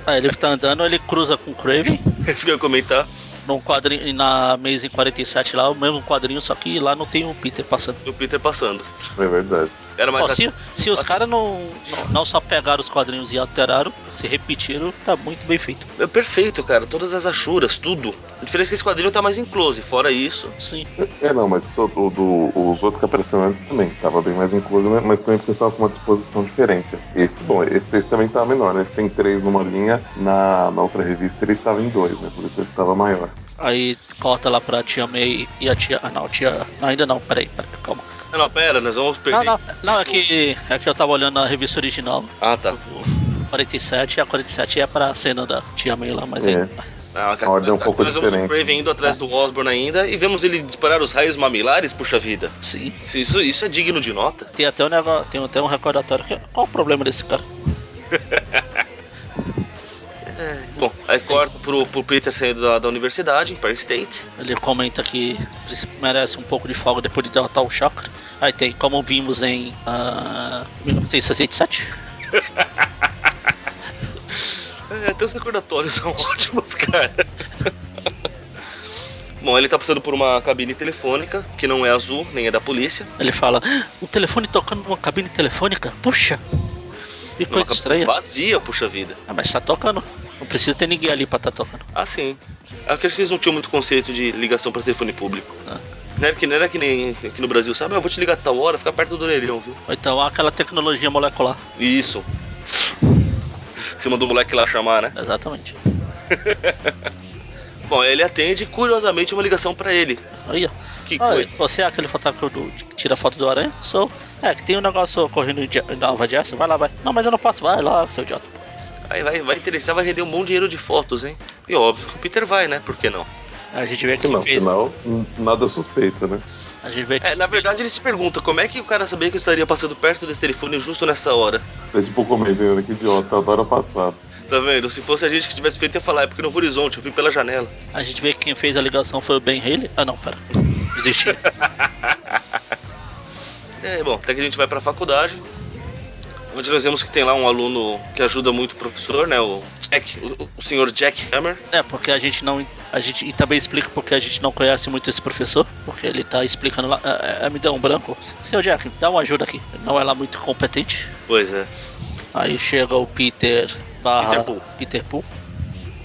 Speaker 3: Aí ele que tá andando, ele cruza com o Craven.
Speaker 2: É isso que eu ia comentar.
Speaker 3: Num quadrinho, na Amazing 47 lá, o mesmo quadrinho, só que lá não tem o Peter passando.
Speaker 2: E o Peter passando.
Speaker 4: É verdade.
Speaker 2: Era mais
Speaker 3: Ó, se, se os
Speaker 2: Assim-
Speaker 3: caras não, não, não só pegaram os quadrinhos e alteraram, se repetiram, tá muito bem feito.
Speaker 2: É perfeito, cara. Todas as achuras, tudo. A diferença é que esse quadrinho tá mais em close. Fora isso,
Speaker 3: Sim.
Speaker 4: É, não, mas todo, o do, os outros que apareceram antes também. Tava bem mais incluso, né? mas também porque estava com uma disposição diferente. Esse, bom, esse texto também tava menor, né? Esse tem três numa linha, na, na outra revista ele tava em dois, né? Por isso ele tava maior.
Speaker 3: Aí corta lá pra tia May e a tia. Ah, não, a tia. Não, ainda não, peraí, peraí, calma.
Speaker 2: Não, não, pera, nós vamos perder.
Speaker 3: Não, não, não, é que, é que eu tava olhando a revista original.
Speaker 2: Ah, tá.
Speaker 3: o 47 e a 47 é pra cena da tia May lá, mas
Speaker 4: É.
Speaker 3: ainda.
Speaker 2: Ah,
Speaker 4: A ordem é um
Speaker 2: nós-
Speaker 4: pouco
Speaker 2: nós
Speaker 4: diferente.
Speaker 2: Craven indo atrás do Osborn ainda e vemos ele disparar os raios mamilares, puxa vida.
Speaker 3: Sim.
Speaker 2: Isso, isso é digno de nota.
Speaker 3: Tem até um negócio, tem até um recordatório. que- Qual o problema desse cara?
Speaker 2: Bom, aí corta pro, pro Peter saindo da, da universidade, em Park State.
Speaker 3: Ele comenta que merece um pouco de folga depois de derrotar o Chakra. Aí tem, como vimos em ah, 1967.
Speaker 2: É, até os recordatórios são ótimos, cara. Bom, ele tá passando por uma cabine telefônica, que não é azul, nem é da polícia.
Speaker 3: Ele fala: "Ah, um telefone tocando numa cabine telefônica? Puxa! Que coisa estranha.
Speaker 2: Vazia, puxa vida.
Speaker 3: Ah, mas tá tocando. Não precisa ter ninguém ali pra tá tocando.
Speaker 2: Ah, sim. Eu acho que eles não tinham muito conceito de ligação pra telefone público.
Speaker 3: Ah.
Speaker 2: Não era que, não era que nem aqui no Brasil, sabe? Ah, Eu vou te ligar a tal hora, fica perto do orelhão, viu?
Speaker 3: Ou então aquela tecnologia molecular.
Speaker 2: Isso. Você mandou o moleque lá chamar, né?
Speaker 3: Exatamente.
Speaker 2: Bom, ele atende curiosamente uma ligação pra ele.
Speaker 3: Aí, ó.
Speaker 2: Que coisa.
Speaker 3: você é aquele fotógrafo do, que tira foto do aranha? Sou. É, que tem um negócio correndo em Nova Jersey, vai lá, vai. Não, mas eu não posso, vai lá, seu idiota.
Speaker 2: Aí vai, vai interessar, vai render um bom dinheiro de fotos, hein? E óbvio que o Peter vai, né? Por que não?
Speaker 3: A gente vê que
Speaker 4: Não,
Speaker 3: fez.
Speaker 4: afinal, n- nada suspeito, né?
Speaker 3: A gente vê que
Speaker 2: É, na verdade ele se pergunta como é que o cara sabia que eu estaria passando perto desse telefone justo nessa hora.
Speaker 4: É tipo comentando que idiota, eu adoro passado.
Speaker 2: Tá vendo? Se fosse a gente que tivesse feito, ia falar, é porque no horizonte, eu vi pela janela.
Speaker 3: a gente vê que quem fez a ligação foi o Ben Haley. Ah não, pera. Desistir.
Speaker 2: É, bom, até que a gente vai pra faculdade. Onde nós vemos que tem lá um aluno que ajuda muito o professor, né? O Jack, o, o senhor Jack Hammer.
Speaker 3: é, porque a gente não. A gente e também explica porque a gente não conhece muito esse professor. Porque ele tá explicando lá. É, é, me deu um branco. Seu Jack, dá uma ajuda aqui. Não é lá muito competente.
Speaker 2: Pois é.
Speaker 3: Aí chega o Peter barra
Speaker 2: Peter Pool.
Speaker 3: Peter Pool.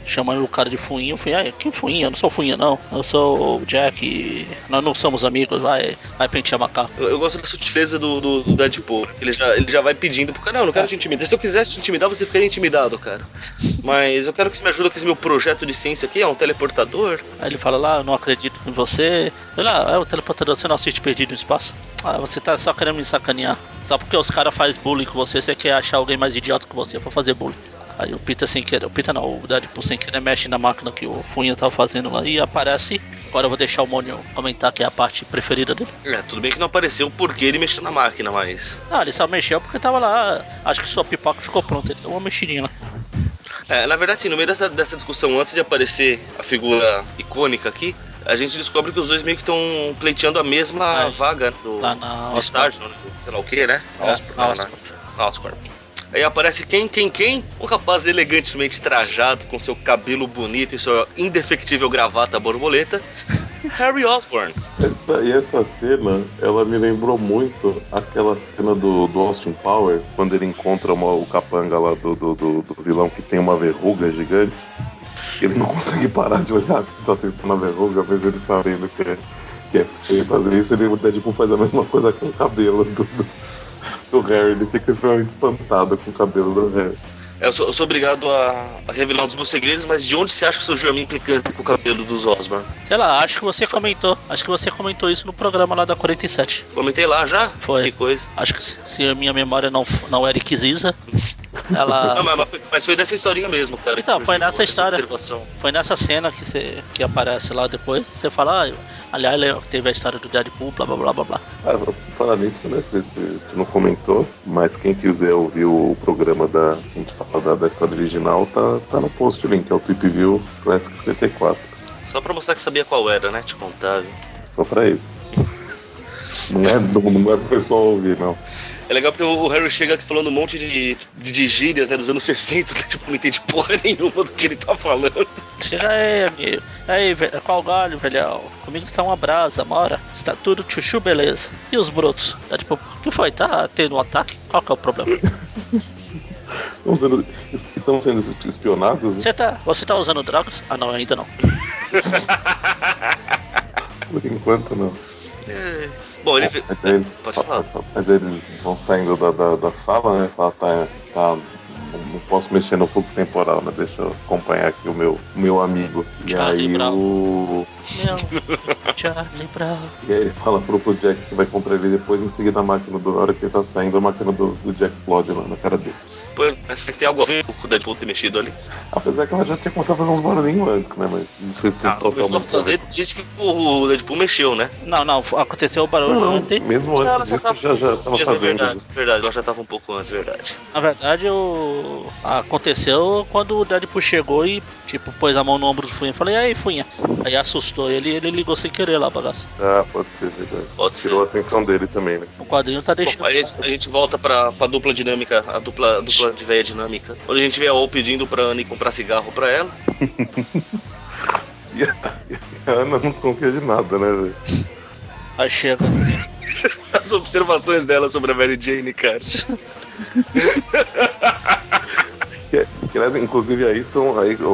Speaker 3: Chamando o cara de fuinha. Eu falei, ah, que fuinha? Eu não sou fuinha, não. Eu sou o Jack e nós não somos amigos, vai, vai pentear macaco.
Speaker 2: Eu, eu gosto da sutileza do, do, do Deadpool. Ele já, ele já vai pedindo pro cara, não, eu não quero te intimidar. Se eu quisesse te intimidar, você ficaria intimidado, cara. Mas eu quero que você me ajude com esse meu projeto de ciência aqui, é um teleportador.
Speaker 3: Aí ele fala lá, eu não acredito em você. Eu lá, é o teleportador, você não assiste Perdido no Espaço? Ah, você tá só querendo me sacanear. Só porque os caras fazem bullying com você, você quer achar alguém mais idiota que você pra fazer bullying. Aí o Peter sem querer, o Peter não, o Deadpool sem querer mexe na máquina que o Funha tava fazendo lá e aparece. Agora eu vou deixar o Mônio comentar que é a parte preferida dele.
Speaker 2: É, tudo bem que não apareceu porque ele mexeu na máquina, mas.
Speaker 3: Ah, ele só mexeu porque tava lá. Acho que sua pipoca ficou pronta, ele deu uma mexidinha lá.
Speaker 2: É, na verdade, sim, no meio dessa, dessa discussão, antes de aparecer a figura icônica aqui, a gente descobre que os dois meio que estão pleiteando a mesma
Speaker 3: Ah,
Speaker 2: vaga no,
Speaker 3: lá na
Speaker 2: no estágio, né? sei lá o que, né?
Speaker 3: É,
Speaker 2: Oscorp,
Speaker 3: na? Oscorp.
Speaker 2: Na Oscorp. Aí aparece quem, quem, quem? Um rapaz elegantemente trajado, com seu cabelo bonito e sua indefectível gravata borboleta, Harry Osborn.
Speaker 4: Essa, e essa cena, ela me lembrou muito aquela cena do, do Austin Powers, quando ele encontra uma- o capanga lá do, do, do- do vilão que tem uma verruga gigante. Ele não consegue parar de olhar, tá tentando a verruga, mas ele sabendo que é, que é feio fazer isso, ele, o Deadpool faz a mesma coisa com o cabelo do, do, do Harry. Ele fica extremamente espantado com o cabelo do Harry.
Speaker 2: Eu sou, eu sou obrigado a, a revelar um dos meus segredos, mas de onde você acha que surgiu a minha implicância com o cabelo dos Osborn?
Speaker 3: Sei lá, acho que você comentou. Acho que você comentou isso no programa lá da 47.
Speaker 2: Comentei lá já?
Speaker 3: Foi.
Speaker 2: Que coisa.
Speaker 3: Acho que se- se a minha memória não, não era Iquiziza, ela.
Speaker 2: Não, mas, mas foi, mas foi dessa historinha mesmo, cara.
Speaker 3: Então, foi nessa
Speaker 2: essa
Speaker 3: história.
Speaker 2: observação.
Speaker 3: Foi nessa cena que, você, que aparece lá depois. Você fala, ah, aliás, teve a história do Deadpool, blá blá blá blá blá.
Speaker 4: Ah, falar nisso, né? Você, você não comentou, mas quem quiser ouvir o programa da, que a gente fala da, da história original, tá, tá no post o link, é o Tweep View Classic 54.
Speaker 2: Só pra mostrar que sabia qual era, né? Te contar. viu?
Speaker 4: Só pra isso. Não é, não, não é pro pessoal ouvir, não.
Speaker 2: É legal porque o Harry chega aqui falando um monte de, de, de gírias, né? Dos anos 60, tipo, não entende porra nenhuma do que ele tá falando.
Speaker 3: Chega aí, amigo. Aí, qual galho, velhão? Comigo está uma brasa, mora. Está tudo chuchu, beleza. E os brotos? É tipo, o que foi? Tá tendo um ataque? Qual que é o problema?
Speaker 4: Estamos sendo, estamos sendo espionados, né?
Speaker 3: Você tá, você tá usando drogas? Ah, não, ainda não.
Speaker 4: Por enquanto, não.
Speaker 2: É. Bom, ele.
Speaker 4: Aí eles,
Speaker 2: Pode falar.
Speaker 4: Mas eles vão saindo da, da, da sala, né? Fala, tá, tá, não, não posso mexer no fluxo temporal, né? Deixa eu acompanhar aqui o meu, meu amigo. E
Speaker 3: Charlie
Speaker 4: aí
Speaker 3: Brown.
Speaker 4: o.
Speaker 3: Meu, Charlie Brown.
Speaker 4: E aí ele fala pro, pro Jack que vai comprar ele depois, em seguida a máquina do. Na hora que ele tá saindo, a máquina do, do Jack explode lá na cara dele.
Speaker 2: Pois, mas tem algo a ver com o Deadpool ter mexido ali.
Speaker 4: Apesar que ela já tinha começado a fazer uns barulhinhos antes, né? Mas não sei se tem
Speaker 2: Ah, começou a
Speaker 4: totalmente. a
Speaker 2: fazer desde que o Deadpool mexeu, né?
Speaker 3: Não, não, aconteceu o barulho
Speaker 4: Não,
Speaker 3: ontem.
Speaker 4: mesmo antes disso
Speaker 2: tava-
Speaker 4: já, já tava
Speaker 2: é
Speaker 4: fazendo.
Speaker 2: verdade, verdade, ela já tava um pouco antes, verdade.
Speaker 3: Na verdade, o... aconteceu quando o Deadpool chegou e, tipo, pôs a mão no ombro do Funha. Falei, e aí, Funha? Aí assustou ele e ele ligou sem querer lá, bagaço.
Speaker 4: Ah, pode ser, verdade.
Speaker 2: Pode ser.
Speaker 4: Tirou a atenção dele também, né?
Speaker 3: O quadrinho tá deixando.
Speaker 2: Bom, aí a gente- a gente volta pra, pra dupla dinâmica, a dupla, a dupla de véia dinâmica. Onde a gente vê a Ol pedindo pra Annie comprar cigarro pra ela.
Speaker 4: E a, e a Ana não confia de nada, né, velho?
Speaker 3: Aí chega.
Speaker 2: As observações dela sobre a Mary Jane, cara.
Speaker 4: Que, aliás, inclusive aí são aí o,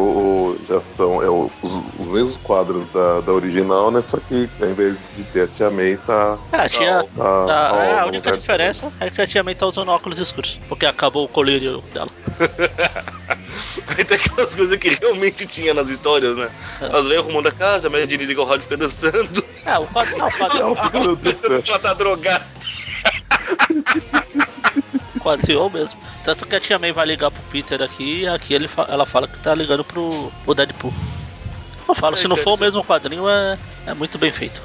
Speaker 4: o- já são é, os, os mesmos quadros da, da original, né? Só que ao invés de ter a Tia May, tá.
Speaker 3: Ah, a tia.
Speaker 4: Tá-
Speaker 3: tá-
Speaker 4: tá
Speaker 3: é, a
Speaker 4: no
Speaker 3: única
Speaker 4: lugar
Speaker 3: diferença é que a tia May tá usando óculos escuros. Porque acabou o colírio dela.
Speaker 2: Aí tem aquelas coisas que realmente tinha nas histórias, né? Elas vêm arrumando a casa, a Mary Jane liga o rádio e fica dançando.
Speaker 3: É, o quadro. Não, o quadro.
Speaker 2: Ela tá drogada.
Speaker 3: quadriou mesmo. Tanto que a tia May vai ligar pro Peter aqui e aqui ele fa- ela fala que tá ligando pro, pro Deadpool. Eu falo, se não for o mesmo quadrinho, é, é muito bem feito.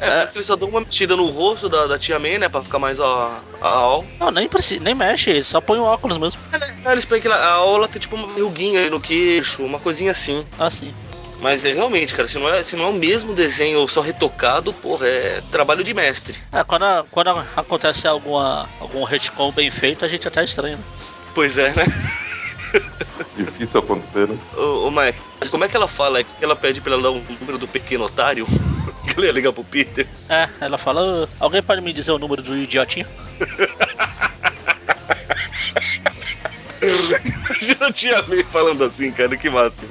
Speaker 2: É, porque eles só dão uma metida no rosto da, da tia May, né? Pra ficar mais a, a Al.
Speaker 3: Não, nem, precisa, nem mexe, só põe o óculos mesmo.
Speaker 2: Aí eles põem que a Al ela tem tipo uma verruguinha aí no queixo, uma coisinha assim.
Speaker 3: Assim.
Speaker 2: Mas é realmente, cara, se não é, se não é o mesmo desenho só retocado, porra, é trabalho de mestre.
Speaker 3: É, quando, a- quando a- acontece alguma, algum retcon bem feito, a gente até estranha. Né?
Speaker 2: Pois é, né?
Speaker 4: Difícil acontecer, né?
Speaker 2: Ô, ô Mike, como é que ela fala? É que ela pede pra ela dar um número do pequeno otário? Que ela ia ligar pro Peter.
Speaker 3: É, ela fala, "Ah, alguém pode me dizer o número do idiotinho?
Speaker 2: Imagina a tia May falando assim, cara, que máximo.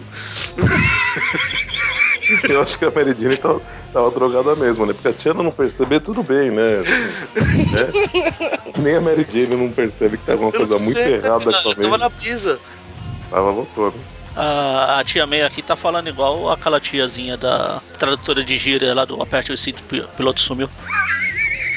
Speaker 4: Eu acho que a Mary Jane tava, tava drogada mesmo, né? Porque a tia não perceber, tudo bem, né? Assim, né? Nem a Mary Jane não percebe que tá alguma coisa
Speaker 2: sei
Speaker 4: muito
Speaker 2: é,
Speaker 4: errada com a
Speaker 2: Tava
Speaker 4: Mary.
Speaker 2: na pisa.
Speaker 4: Tava loucona.
Speaker 3: A, a tia May aqui tá falando igual aquela tiazinha da tradutora de gíria lá do Aperte o cinto, piloto sumiu.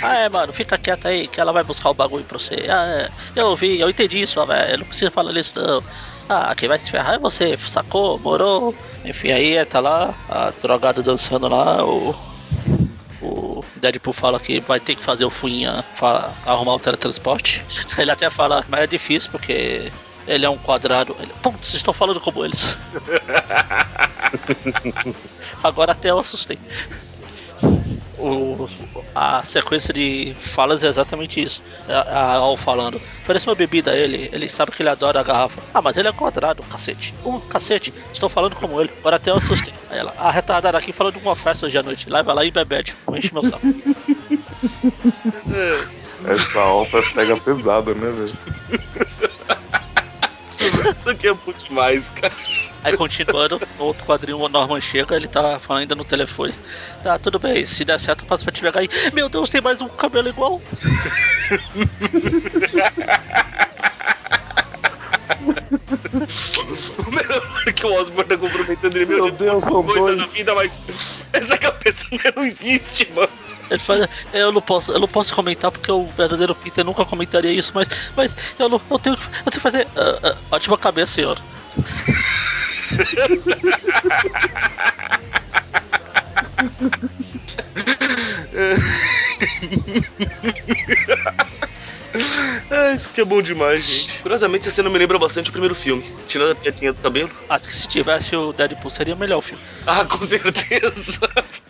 Speaker 3: Ah, é, mano, fica quieta aí que ela vai buscar o bagulho pra você. Ah, é, eu ouvi, eu entendi isso, velho, não precisa falar isso não. Ah, quem vai se ferrar é você, sacou, morou. Enfim, aí tá lá, a drogada dançando lá, o. O Deadpool fala que vai ter que fazer o Fuinha arrumar o teletransporte. Ele até fala, mas é difícil porque ele é um quadrado. Ele, Putz, estou falando como eles. Agora até eu assustei. O, a sequência de falas é exatamente isso. A, a Al falando, oferece uma bebida a ele, ele sabe que ele adora a garrafa. Ah, mas ele é quadrado, cacete. Um cacete, estou falando como ele. Agora até eu assustei. Aí ela, a retardada aqui falando de uma festa hoje à noite. Leva lá e bebede. Não enche meu saco.
Speaker 4: Essa alta pega pesada, né, velho?
Speaker 2: Isso aqui é muito demais, cara.
Speaker 3: Aí continuando, outro quadrinho o Norman chega, ele tá falando ainda no telefone. Ah, tudo bem, se der certo eu passo pra te pegar aí. Meu Deus, tem mais um cabelo igual.
Speaker 2: O melhor é que o Osborn tá comprometendo ele.
Speaker 4: Meu
Speaker 2: Meu
Speaker 4: Deus, são
Speaker 2: coisa
Speaker 4: dois.
Speaker 2: na vida, mas essa cabeça não existe, mano.
Speaker 3: Ele fala, eu não posso, eu não posso comentar porque o verdadeiro Peter nunca comentaria isso, mas, mas eu não, eu tenho, que- eu tenho que fazer. ah, ah, ótima cabeça, senhor.
Speaker 2: Ah, isso aqui é bom demais, gente. Curiosamente, essa cena me lembra bastante o primeiro filme. Tirando a piadinha do cabelo.
Speaker 3: Acho que se tivesse o Deadpool seria melhor o filme.
Speaker 2: Ah, com certeza.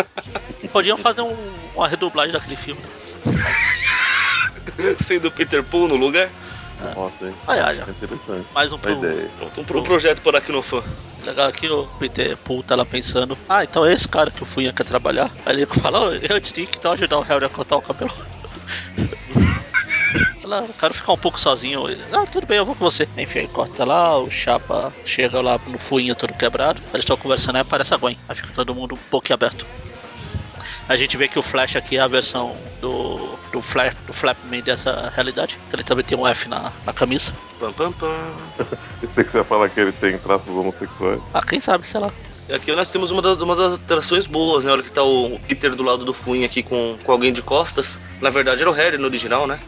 Speaker 3: Podiam fazer um, uma redublagem daquele filme. Né?
Speaker 2: Sendo o Peter Pool no lugar.
Speaker 4: Nossa, hein?
Speaker 3: Ai, ai,
Speaker 4: É interessante.
Speaker 3: Mais um pro,
Speaker 4: ideia.
Speaker 2: Pronto, um, pro- um projeto por Aracnofan.
Speaker 3: Legal aqui o Peter Pool tá lá pensando. Ah, então é esse cara que o Funha quer trabalhar. Aí ele fala, "Ô, eu te digo que então ajudar o Harry a cortar o cabelo. Ela, eu quero ficar um pouco sozinho. Ah, tudo bem, eu vou com você. Enfim, aí corta lá, o Chapa chega lá no Funha todo quebrado. Eles estão conversando aí, aparece a Gwen. Aí fica todo mundo um pouco aberto. A gente vê que o Flash aqui é a versão do, do, Flash, do Flapman dessa realidade. Ele também tem um F na, na camisa.
Speaker 2: Pam, pam, pam.
Speaker 4: Eu sei que você vai falar que ele tem traços homossexuais.
Speaker 3: Ah, quem sabe, sei lá.
Speaker 2: E aqui nós temos uma das, uma das atrações boas, né? Olha que tá o Peter do lado do Funha aqui com, com alguém de costas. Na verdade era o Harry no original, né?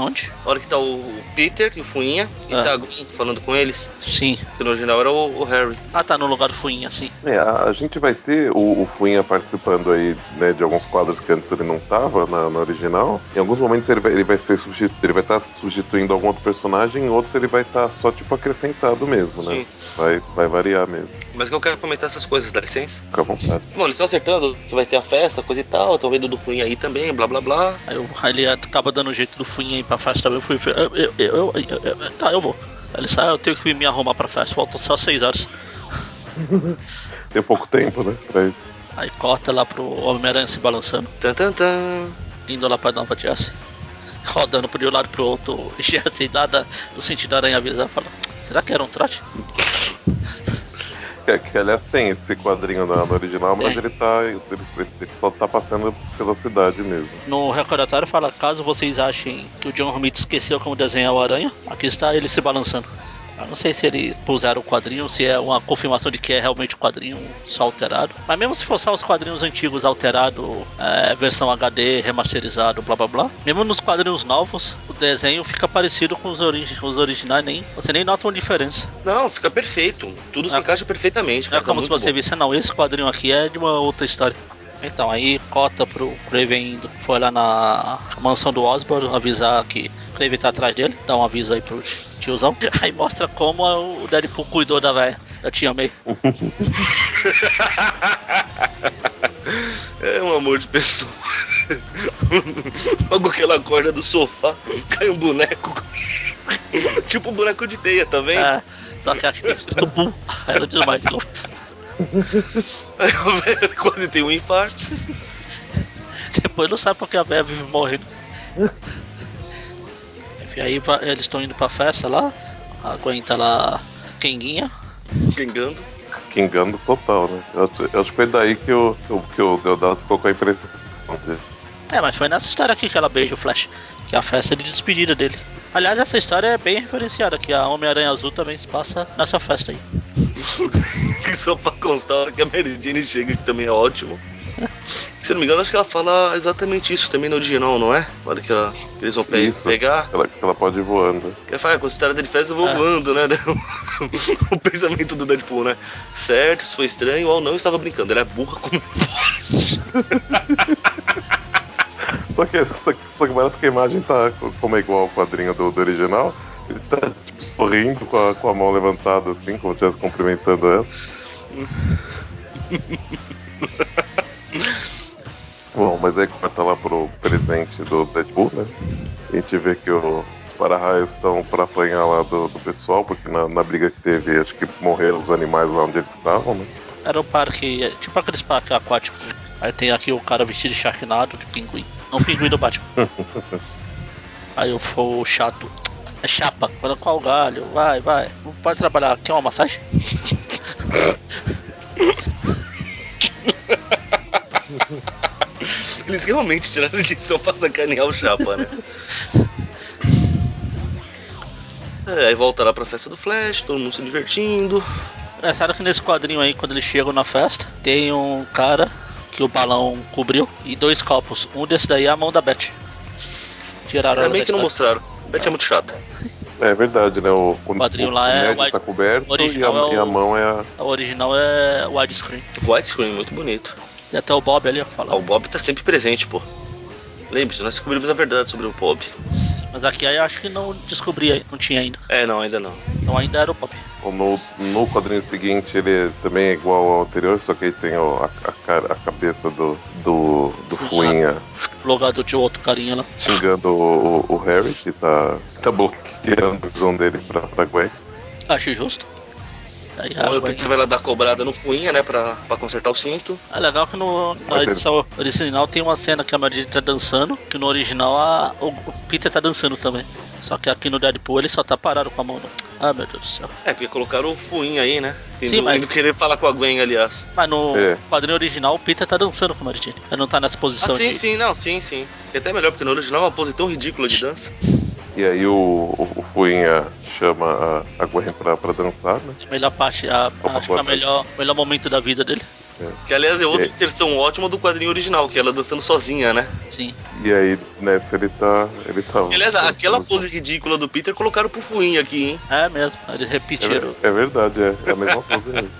Speaker 3: Onde?
Speaker 2: Olha que tá o Peter e o Funha e
Speaker 3: Ah.
Speaker 2: tá a Gwen falando com eles.
Speaker 3: Sim.
Speaker 2: Que no original era o, o Harry.
Speaker 3: Ah, tá no lugar do Funha, sim.
Speaker 4: É, a, a gente vai ter o, o Fuinha participando aí, né, de alguns quadros que antes ele não tava na, na original. Em alguns momentos ele vai, ele vai ser substitu, ele vai estar substituindo algum outro personagem, em outros ele vai estar só tipo acrescentado mesmo, né?
Speaker 2: Sim.
Speaker 4: Vai, vai variar mesmo.
Speaker 2: Mas que eu quero comentar essas coisas, dá licença.
Speaker 4: Fica à vontade.
Speaker 2: Bom, eles estão acertando que vai ter a festa, coisa e tal. Estão vendo do Funha aí também, blá blá blá.
Speaker 3: Aí eu- aí ele acaba dando um jeito do Funha ir pra festa também. Eu fui. Eu, eu, eu, eu- eu- eu- tá, eu vou. Aí ele sai, eu tenho que me arrumar pra festa. Faltam só seis horas.
Speaker 4: Tem pouco tempo, né? Pra isso.
Speaker 3: Aí corta lá pro Homem-Aranha se balançando,
Speaker 2: Tan tan tan.
Speaker 3: indo lá pra Nova Jersey. Rodando de um lado pro outro, Jersey, nada no sentido da aranha avisar. Fala, será que era um trote?
Speaker 4: Que, que, aliás tem esse quadrinho na, no original, mas ele tá. Ele, ele só tá passando pela cidade mesmo.
Speaker 3: No recordatório fala, caso vocês achem que o John Romita esqueceu como desenhar o aranha, aqui está ele se balançando. Eu não sei se eles puseram o quadrinho, se é uma confirmação de que é realmente o quadrinho só alterado. Mas mesmo se for só os quadrinhos antigos alterado, é, versão HD, remasterizado, blá blá blá. Mesmo nos quadrinhos novos, o desenho fica parecido com os, os originais, nem, você nem nota uma diferença.
Speaker 2: Não, fica perfeito. Tudo se
Speaker 3: É.
Speaker 2: encaixa perfeitamente.
Speaker 3: Não
Speaker 2: Cara,
Speaker 3: é como
Speaker 2: tá
Speaker 3: se você
Speaker 2: bom.
Speaker 3: visse, não, esse quadrinho aqui é de uma outra história. Então, aí cota pro Craven indo. Foi lá na mansão do Osborn avisar que Craven tá atrás dele. Dá um aviso aí pro tiozão. Aí mostra como o Deadpool cuidou da velha, da tia May.
Speaker 2: É um amor de pessoa. Logo que ela acorda do sofá, cai um boneco. tipo um boneco de teia, tá vendo?
Speaker 3: É, só que aqui tá escrito Bull. Aí ela desmaia de novo.
Speaker 2: Aí a velha quase tem um infarto.
Speaker 3: Depois não sabe porque a velha vive morrendo. Enfim, aí eles estão indo pra festa lá. A Gwen tá lá Kenguinha.
Speaker 2: Kengando.
Speaker 4: Kingando total, né? Eu acho, eu acho que foi daí que o, que o Deodato ficou com a impressão dele.
Speaker 3: É, mas foi nessa história aqui que ela beija o Flash, que é a festa de despedida dele. Aliás, essa história é bem referenciada, que a Homem-Aranha Azul também se passa nessa festa aí.
Speaker 2: Só pra constar, a hora que a Mary Jane chega, que também é ótimo. Se não me engano, acho que ela fala exatamente isso também no original, não é? Na hora que, ela, que eles vão pe
Speaker 4: Isso.
Speaker 2: pegar.
Speaker 4: Ela, ela pode ir voando.
Speaker 2: Ela fala, quando você tá de festa, eu vou
Speaker 3: É.
Speaker 2: voando, né? o pensamento do Deadpool, né? Certo, isso foi estranho, ou não, eu estava brincando. Ela é burra como
Speaker 4: Só que, só, que- só que barato que a imagem tá co- como é igual ao quadrinho do, do original. Ele tá tipo, sorrindo com a, com a mão levantada, assim, como se estivesse cumprimentando ela. Bom, mas aí corta lá pro presente do Deadpool, né? A gente vê que o- os para-raios estão pra apanhar lá do, do pessoal, porque na, na briga que teve, acho que morreram os animais lá onde eles estavam, né?
Speaker 3: Era um parque, tipo aqueles parques aquáticos. Aí tem aqui o cara vestido de Sharknado, de pinguim. Não pinguim do Batman. Aí eu for chato. É chapa, fala qual galho, vai, vai. Não pode trabalhar, quer uma massagem?
Speaker 2: Eles realmente tiraram a edição pra sacanear o Chapa, né? É, aí volta lá pra festa do Flash, todo mundo se divertindo.
Speaker 3: É sério que nesse quadrinho aí, quando eles chegam na festa, tem um cara que o balão cobriu e dois copos. Um desse daí é a mão da Beth. Tiraram da
Speaker 2: que não mostraram. Beth é muito chata.
Speaker 4: É verdade, né? O, o
Speaker 3: quadrinho
Speaker 4: o,
Speaker 3: lá é
Speaker 4: o
Speaker 3: wide-
Speaker 4: tá coberto
Speaker 3: o original
Speaker 4: e a,
Speaker 3: é o-
Speaker 4: e a mão é a.
Speaker 3: A original é widescreen.
Speaker 2: Widescreen, muito bonito.
Speaker 3: Tem até o Bob ali, ó,
Speaker 2: Ah, o Bob tá sempre presente, pô. Lembre-se, nós descobrimos a verdade sobre o Bob.
Speaker 3: Mas aqui aí eu acho que não descobri, aí, não tinha ainda.
Speaker 2: É, não, ainda não.
Speaker 3: Então ainda era o Bob.
Speaker 4: No, no quadrinho seguinte ele também é igual ao anterior, só que aí tem o- a, a, cara- a cabeça do, do, do
Speaker 3: Fuinha. Logado de outro carinha lá.
Speaker 4: xingando o, o, o Harry, que tá, tá bloqueando a visão dele pra, pra Gwen.
Speaker 3: Acho justo. Aí
Speaker 2: o Peter vai lá dar cobrada no Fuinha, né, pra, pra consertar o cinto.
Speaker 3: É legal que no, na edição original tem uma cena que a Mary Jane tá dançando, que no original a, o Peter tá dançando também. Só que aqui no Deadpool ele só tá parado com a mão. No... Ah, meu Deus do céu.
Speaker 2: É, porque colocaram o Fuinha aí, né? Indo,
Speaker 3: Sim, mas-
Speaker 2: indo querer falar com a Gwen, aliás.
Speaker 3: Mas no
Speaker 4: É.
Speaker 3: quadrinho original o Peter tá dançando com a Mary Jane. Ele não tá nessa posição
Speaker 2: Ah, sim,
Speaker 3: de...
Speaker 2: sim, não, sim, sim. E até melhor, porque no original é uma pose tão ridícula de dança.
Speaker 4: E aí o, o, o Fuinha chama a, a Gwen pra, pra dançar, né?
Speaker 3: Melhor parte, a, acho que é o melhor, melhor momento da vida dele.
Speaker 2: Que aliás é outra
Speaker 4: É.
Speaker 2: inserção ótima do quadrinho original, que é ela dançando sozinha, né?
Speaker 3: Sim.
Speaker 4: E aí nessa ele tá. Ele tá.
Speaker 2: E, aliás, aquela pose ridícula do Peter colocaram pro Fuinha aqui, hein?
Speaker 3: É mesmo. Eles
Speaker 4: É,
Speaker 3: repetiram.
Speaker 4: ver- é verdade, é, é a mesma pose mesmo.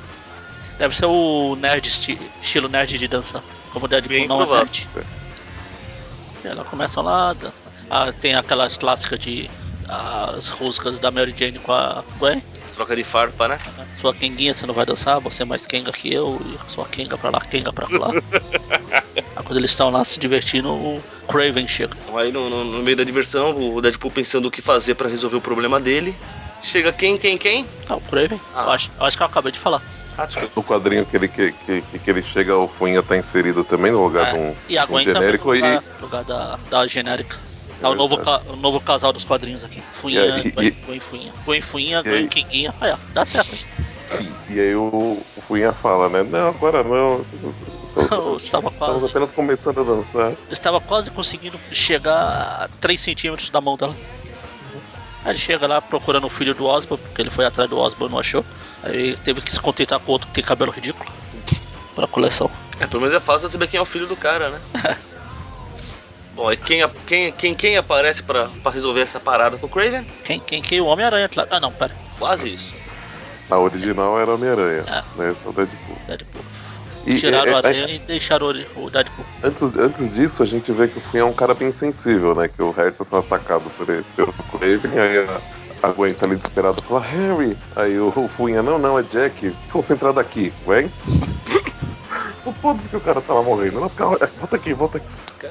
Speaker 3: Deve ser o nerd, esti- estilo nerd de dança. Como o Deadpool
Speaker 2: Bem
Speaker 3: não
Speaker 2: provável.
Speaker 3: é nerd. E ela começa lá, dança. Ah, tem aquelas clássicas de as ruscas da Mary Jane com a Gwen.
Speaker 2: As troca de farpa, né?
Speaker 3: Sua Kenguinha, você não vai dançar, você é mais Kenga que eu, e sua Kenga pra lá, Kenga pra lá. Aí quando eles estão lá se divertindo, o Craven chega.
Speaker 2: Então, Aí no, no- no meio da diversão, o Deadpool pensando o que fazer pra resolver o problema dele. Chega quem, quem, quem?
Speaker 3: Ah, o Craven?
Speaker 2: Ah.
Speaker 3: Eu, acho, eu acho que eu acabei de falar.
Speaker 2: Ah.
Speaker 4: No quadrinho que ele, que, que, que ele chega, o Fuinha tá inserido também no lugar
Speaker 3: É.
Speaker 4: de um,
Speaker 3: E a
Speaker 4: um
Speaker 3: Gwen também no
Speaker 4: genérico e,
Speaker 3: lugar, no lugar da, da genérica. É o novo, ca- o novo casal dos quadrinhos aqui. Fuinha,
Speaker 4: E e-
Speaker 3: Gwen Fuinha. Gwen Fuinha,
Speaker 4: e
Speaker 3: Gwen.
Speaker 4: Aí,
Speaker 3: ó, dá certo.
Speaker 4: e aí o, o Fuinha fala, né? Não, agora não.
Speaker 3: Eu estava
Speaker 4: Estamos
Speaker 3: quase,
Speaker 4: apenas começando a dançar.
Speaker 3: estava quase conseguindo chegar a 3 centímetros da mão dela. Aí ele chega lá procurando o filho do Osborn, porque ele foi atrás do Osborn e não achou. Aí teve que se contentar com o outro que tem cabelo ridículo. Pra coleção.
Speaker 2: É, pelo menos é fácil saber quem é o filho do cara, né? Bom, e quem, a- quem, quem, quem aparece pra, pra resolver essa parada com o Craven?
Speaker 3: Quem, quem, quem? O Homem-Aranha, claro. Ah, não, pera.
Speaker 2: Quase isso.
Speaker 4: A original era Homem-Aranha,
Speaker 3: Ah.
Speaker 4: né? Esse é o Deadpool.
Speaker 3: Deadpool.
Speaker 4: E,
Speaker 3: Tiraram
Speaker 4: é,
Speaker 3: o
Speaker 4: é,
Speaker 3: Aranha e deixaram o o Deadpool.
Speaker 4: Antes, antes disso, a gente vê que o Fuinha é um cara bem sensível, né? Que o Harry tá sendo atacado por ele, pelo Craven, aí a, a Gwen tá ali desesperada, fala, Harry! Aí o, Fuinha, não, não, é Jack, concentrado aqui, Gwen. O foda que o cara tava morrendo. Não, calma, volta aqui, volta aqui.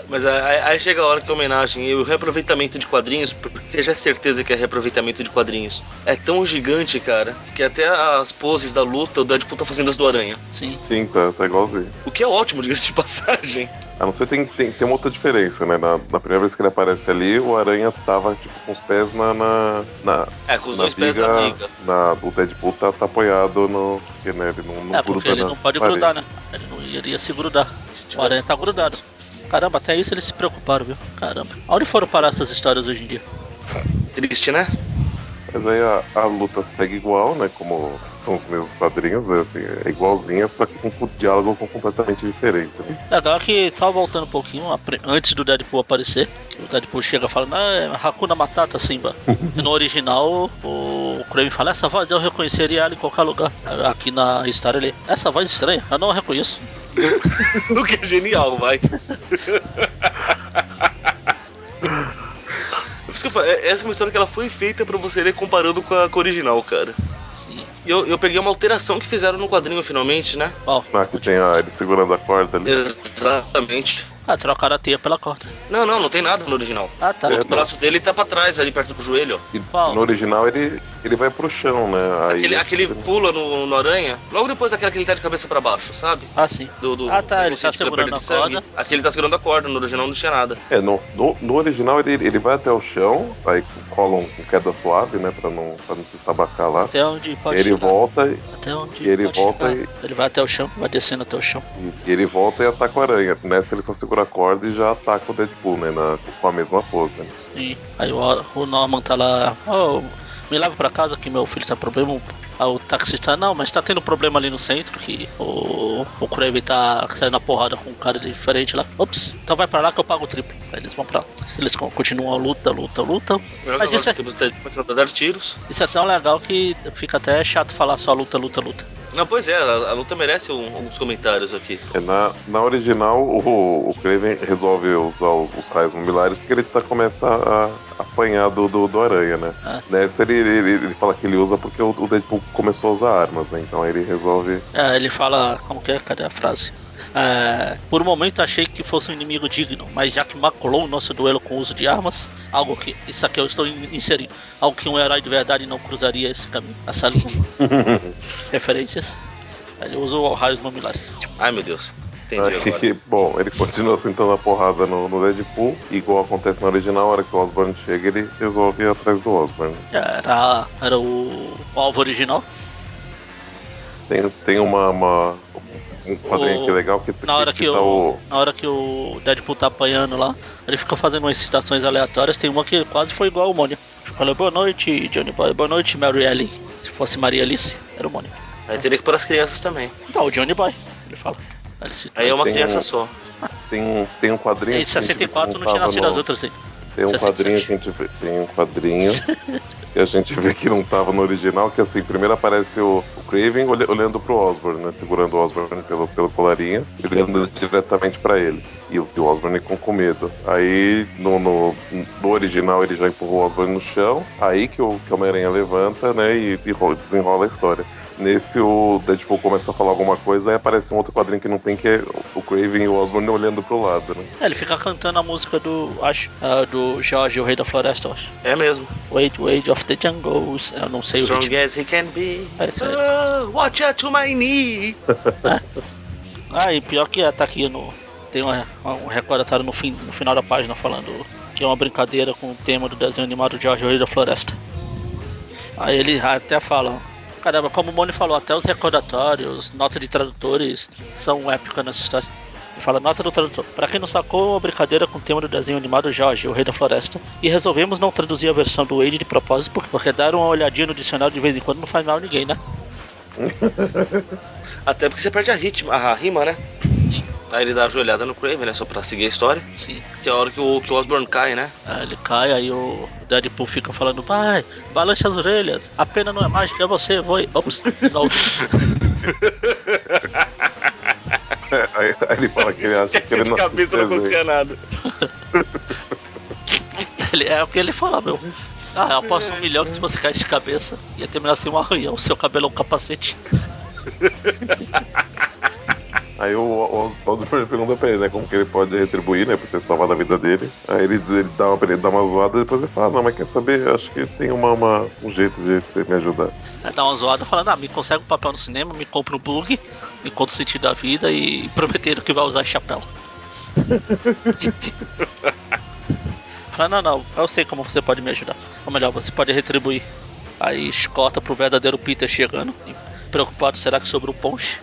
Speaker 2: Mas aí, aí chega a hora que a homenagem e o reaproveitamento de quadrinhos, porque já é certeza que é reaproveitamento de quadrinhos, é tão gigante, cara, que até as poses da luta o Deadpool tá fazendo as do Aranha.
Speaker 3: Sim.
Speaker 4: Sim, tá, tá igualzinho.
Speaker 2: O que é ótimo, diga-se de passagem.
Speaker 4: A não ser tem, tem, tem uma outra diferença, né? Na, na primeira vez que ele aparece ali, o Aranha tava, tipo, com os pés na. na, na
Speaker 2: É, com os
Speaker 4: na
Speaker 2: dois pés na viga.
Speaker 4: na- o Deadpool tá, tá apoiado no. Porque, né, ele não, não
Speaker 3: É, porque ele não pode
Speaker 4: parede.
Speaker 3: grudar, né? Ele não iria se grudar. O aranha tá grudado. Caramba, até isso eles se preocuparam, viu? Caramba. Onde foram parar essas histórias hoje em dia?
Speaker 2: Triste, né?
Speaker 4: Mas aí a, a luta segue igual, né? Como são os mesmos quadrinhos, né, assim, é igualzinha, só que com um diálogo completamente diferente. Né?
Speaker 3: Legal que, só voltando um pouquinho, antes do Deadpool aparecer, o Deadpool chega falando, ah, é Hakuna Matata, Simba. e no original, o Kraven fala, essa voz eu reconheceria ela em qualquer lugar. Aqui na história ele, essa voz estranha, eu não a reconheço.
Speaker 2: o que é genial, vai. Por isso que eu falo, é- essa é uma história que ela foi feita pra você ler comparando com a, com a original, cara. E eu, eu peguei uma alteração que fizeram no quadrinho finalmente, né?
Speaker 3: Ó,
Speaker 4: Ah, que tem a, ele segurando a corda ali.
Speaker 2: Exatamente.
Speaker 3: ah, trocaram a teia pela corda.
Speaker 2: Não, não, não tem nada no original.
Speaker 3: Ah, tá.
Speaker 4: É,
Speaker 2: O braço dele tá pra trás, ali perto do joelho, ó.
Speaker 4: E
Speaker 3: Qual?
Speaker 4: no original ele, ele vai pro chão, né? Aí,
Speaker 2: Aquele, aquele pula no, no aranha, logo depois daquela que ele tá de cabeça pra baixo, sabe?
Speaker 3: Ah, sim.
Speaker 2: Do, do,
Speaker 3: Ah, tá,
Speaker 2: do
Speaker 3: ele tá segurando a
Speaker 2: sangue.
Speaker 3: corda.
Speaker 2: Aqui ele tá segurando a corda, no original não tinha nada.
Speaker 4: É, no, no, no original ele, ele vai até o chão, aí cola um, um queda suave, né? Pra não, pra não se estabacar lá.
Speaker 3: Até onde pode
Speaker 4: ele
Speaker 3: chegar.
Speaker 4: volta e,
Speaker 3: Até onde
Speaker 4: e ele
Speaker 3: pode
Speaker 4: volta
Speaker 3: chegar. Ele vai até o chão, vai descendo até o chão.
Speaker 4: e ele volta e ataca o aranha. Nessa ele só segura a corda e já ataca o Deadpool, né? Na, com a mesma pose. Né?
Speaker 3: E aí o, o Norman tá lá, oh, me leva pra casa que meu filho tá problema. O taxista, não, mas tá tendo problema ali no centro que o, o Kraven tá saindo na porrada com um cara diferente lá. Ops, então vai pra lá que eu pago o triplo. Aí eles vão pra lá. Eles con- continuam a luta, luta, luta. Mas isso é,
Speaker 2: a dar tiros.
Speaker 3: isso é tão legal que fica até chato falar só luta, luta, luta.
Speaker 2: Não, pois é, a, a luta merece um- alguns comentários aqui.
Speaker 4: É, na, na original, o, o Kraven resolve usar os, os raios mobilares porque ele tá, começa a, a apanhar do, do, do aranha, né?
Speaker 3: Ah.
Speaker 4: Nessa ele, ele, ele fala que ele usa porque o, o Deadpool começou a usar armas, né? Então ele resolve.
Speaker 3: É, ele fala, como que é? Cadê a frase? É, por um momento achei que fosse um inimigo digno, mas já que maculou o nosso duelo com o uso de armas, algo que. Isso aqui eu estou in- inserindo. Algo que um herói de verdade não cruzaria esse caminho. Essa linha. Referências. Ele usa o raios mobilares.
Speaker 2: Ai meu Deus, entendi agora.
Speaker 4: Aí, bom, ele continua sentando a porrada no, no Deadpool, igual acontece na original, a hora que o Osborn chega, ele resolve ir atrás do Osborn.
Speaker 3: Era, era o, o alvo original.
Speaker 4: Tem, tem uma, uma- um quadrinho
Speaker 3: O-
Speaker 4: aqui legal que,
Speaker 3: Na hora
Speaker 4: que,
Speaker 3: que, o,
Speaker 4: o.
Speaker 3: na hora que o Deadpool tá apanhando lá, ele fica fazendo umas citações aleatórias. Tem uma que quase foi igual ao Mônio. Fala boa noite, Johnny Boy. Boa noite, Mary Ellen. Se fosse Maria Alice, era o Mônio.
Speaker 2: Aí teria que pôr as crianças também.
Speaker 3: Então, o Johnny Boy, ele fala.
Speaker 2: Aí é uma
Speaker 4: Tem
Speaker 2: criança
Speaker 4: um-
Speaker 2: só.
Speaker 4: Tem, um- tem um quadrinho.
Speaker 3: Em
Speaker 4: que a gente
Speaker 3: 64 não tinha nascido
Speaker 4: no-
Speaker 3: as outras.
Speaker 4: Tem um
Speaker 3: 67.
Speaker 4: quadrinho que a gente vê, tem um quadrinho que a gente vê que não tava no original, que assim, primeiro aparece o, o Craven olha- olhando pro Osborn, né? Segurando o Osborn pelo, pelo colarinho, e olhando diretamente pra ele. E o, e o Osborn com, com medo. Aí no, no, no original ele já empurrou o Osborn no chão, aí que o, que o Homem-Aranha levanta, né? E, e ro- desenrola a história. Nesse o Deadpool começa a falar alguma coisa, aí aparece um outro quadrinho que não tem, que é o Craven e o Osborn olhando pro lado, né?
Speaker 3: É, ele fica cantando a música do. Acho. ah, do Jorge, o Rei da Floresta, eu acho.
Speaker 2: É mesmo.
Speaker 3: Wait, wait of the jungles. Eu não sei o
Speaker 2: Strong
Speaker 3: ritmo.
Speaker 2: as he can be.
Speaker 3: É,
Speaker 2: watch out to my knee.
Speaker 3: Ah, e pior que tá aqui no. Tem uma- um recordatório no, fim, no final da página falando que é uma brincadeira com o tema do desenho animado Jorge, o Rei da Floresta. Aí ele até fala. Caramba, como o Moni falou, até os recordatórios, nota de tradutores são épicas nessa história. Ele fala, nota do tradutor. Pra quem não sacou, uma brincadeira com o tema do desenho animado Jorge, o Rei da Floresta. E resolvemos não traduzir a versão do Wade de propósito, porque- porque dar uma olhadinha no dicionário de vez em quando não faz mal a ninguém, né?
Speaker 2: Até porque você perde a, ritmo, a rima, né? Aí ele dá a joelhada no Craven, né? Só pra seguir a história.
Speaker 3: Sim.
Speaker 2: Que é a hora que o, que o Osborn cai, né?
Speaker 3: Aí ele cai, aí o Deadpool fica falando, pai, balance as orelhas, a pena não é mágica, é você, foi. Ops, não.
Speaker 4: Aí, aí ele fala que ele acha que ele
Speaker 2: de
Speaker 4: não
Speaker 2: cabeça, não acontecia nada.
Speaker 3: Ele, é o que ele fala, meu. Ah, eu aposto um milhão que se você cair de cabeça, ia terminar assim um arranhão, o seu cabelo é um capacete.
Speaker 4: Aí o, o Osborn pergunta pra ele, né, como que ele pode retribuir, né, por ter salvado a vida dele. Aí ele, ele dá uma, ele dá uma zoada e depois ele fala, não, mas quer saber, acho que tem uma, uma- um jeito de você me ajudar.
Speaker 3: Aí dá uma zoada falando, ah, me consegue um papel no cinema, me compra um bug, me conta o sentido da vida e prometeram que vai usar chapéu. Fala, não, não, eu sei como você pode me ajudar. Ou melhor, você pode retribuir. Aí corta pro verdadeiro Peter chegando, preocupado, será que sobrou ponche?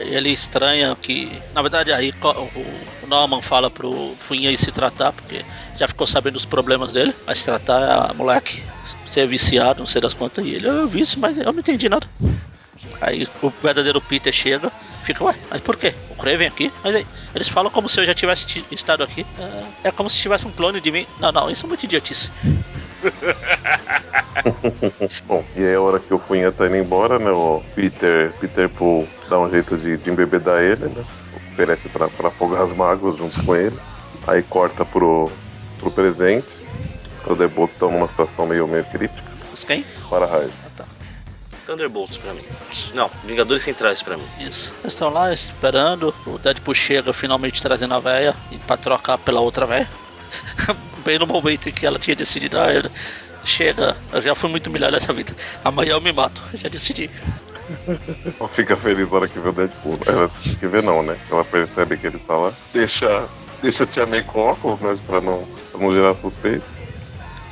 Speaker 3: Ele estranha que. Na verdade, aí o Norman fala pro Funha ir se tratar, porque já ficou sabendo dos problemas dele. Se tratar a moleque, ser viciado, não sei das quantas. E ele, eu vi mas eu não entendi nada. Aí o verdadeiro Peter chega, fica, ué, mas por quê? O Craven aqui? Mas aí, eles falam como se eu já tivesse estado aqui. É, é como se tivesse um clone de mim. Não, não, isso é muito idiotice.
Speaker 4: Bom, e é a hora que o Funha tá indo embora, né? O Peter, Peter Pool dá um jeito de, de embebedar ele, né? Oferece pra, pra afogar as mágoas junto com ele. Aí corta pro, pro presente. Os Thunderbolts estão numa situação meio, meio crítica.
Speaker 3: Os quem?
Speaker 4: Para Raiz.
Speaker 3: Ah, tá.
Speaker 2: Thunderbolts pra mim. Não, Vingadores Centrais pra mim.
Speaker 3: Isso. Eles estão lá esperando. O Deadpool chega finalmente trazendo a véia pra trocar pela outra véia. Bem no momento em que ela tinha decidido, ah, ele chega, eu já fui muito melhor nessa vida. Amanhã eu me mato, já decidi.
Speaker 4: Fica feliz na hora que vê o Deadpool. Ela que vê não, né? Ela percebe que ele está lá. Deixa, deixa a tia May com óculos, né? Pra não, pra não gerar suspeito.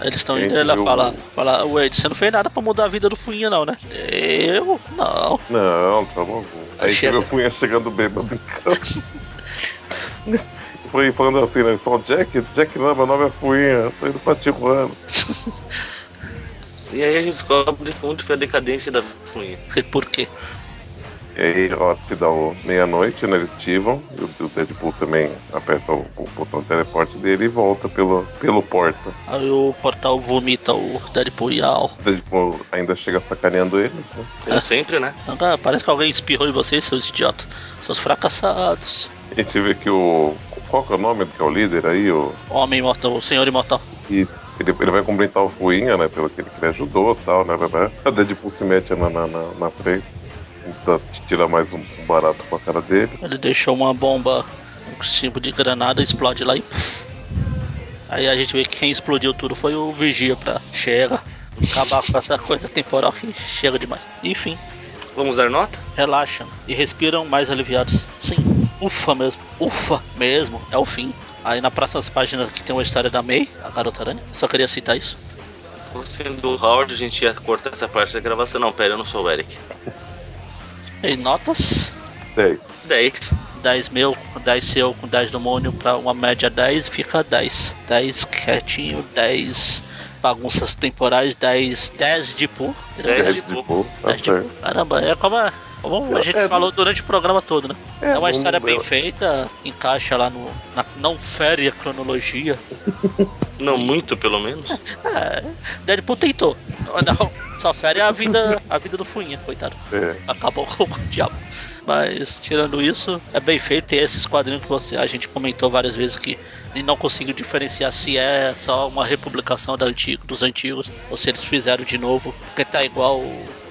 Speaker 3: Eles estão indo e ela
Speaker 4: viu...
Speaker 3: fala, fala, Wade, você não fez nada pra mudar a vida do Fuinha não, né? Eu? Não.
Speaker 4: Não, tá louco. Aí, chega... o Fuinha chegando bêbado em campo. Foi falando assim, né? Só Jack, Jack não, meu nome é Fuinha, tô indo pra Tijuana.
Speaker 2: e aí a gente descobre onde foi a decadência da Fuinha.
Speaker 3: E por quê?
Speaker 4: E aí, ó, que dá meia-noite, né? Eles ativam, e o Deadpool também aperta o, o, botão de teleporte dele e volta pelo, pelo porta.
Speaker 3: Aí o portal vomita o Deadpool e Al.
Speaker 4: O Deadpool ainda chega sacaneando eles, né?
Speaker 2: Como é. sempre, né?
Speaker 3: Agora, parece que alguém espirrou em vocês, seus idiotas. Seus fracassados.
Speaker 4: A gente vê que o. Qual que é o nome que é o líder aí? O
Speaker 3: Homem Imortal, o Senhor Imortal.
Speaker 4: Isso. Ele, ele vai cumprimentar o Fuinha, né? Pelo que ele, que ele ajudou e tal, né, né, né? O Deadpool se mete na, na, na, na frente tira mais um barato com a cara dele.
Speaker 3: Ele deixou uma bomba, um tipo de granada, explode lá e. Aí a gente vê que quem explodiu tudo foi o Vigia pra chega, acabar com essa coisa temporal que chega demais. Enfim.
Speaker 2: Vamos dar nota?
Speaker 3: Relaxam e respiram mais aliviados. Sim, ufa mesmo. Ufa mesmo, é o fim. Aí na próxima página que tem uma história da May, a garota aranha. Só queria citar isso.
Speaker 2: Se fosse do Howard, a gente ia cortar essa parte da gravação. Não, pera, eu não sou o Eric.
Speaker 3: E notas?
Speaker 4: 10.
Speaker 2: 10.
Speaker 3: 10 meu, 10 seu com 10 do Mônio pra uma média 10 fica 10. 10 quietinho, 10 bagunças temporais, 10, 10 de pu.
Speaker 2: 10 de pu.
Speaker 3: 10 de pu. Caramba, é como a, como a gente é, falou durante o programa todo, né? É, é uma história bem feita, encaixa lá no. Na, não fere a cronologia.
Speaker 2: Não muito, pelo menos.
Speaker 3: É, Deadpool tentou. Não, só fere a vida, a vida do Fuinha, coitado.
Speaker 4: É.
Speaker 3: Acabou com o diabo. Mas tirando isso, é bem feito. Tem esses quadrinhos que você, a gente comentou várias vezes que ele não conseguiu diferenciar se é só uma republicação da antigo, dos antigos ou se eles fizeram de novo, porque tá igual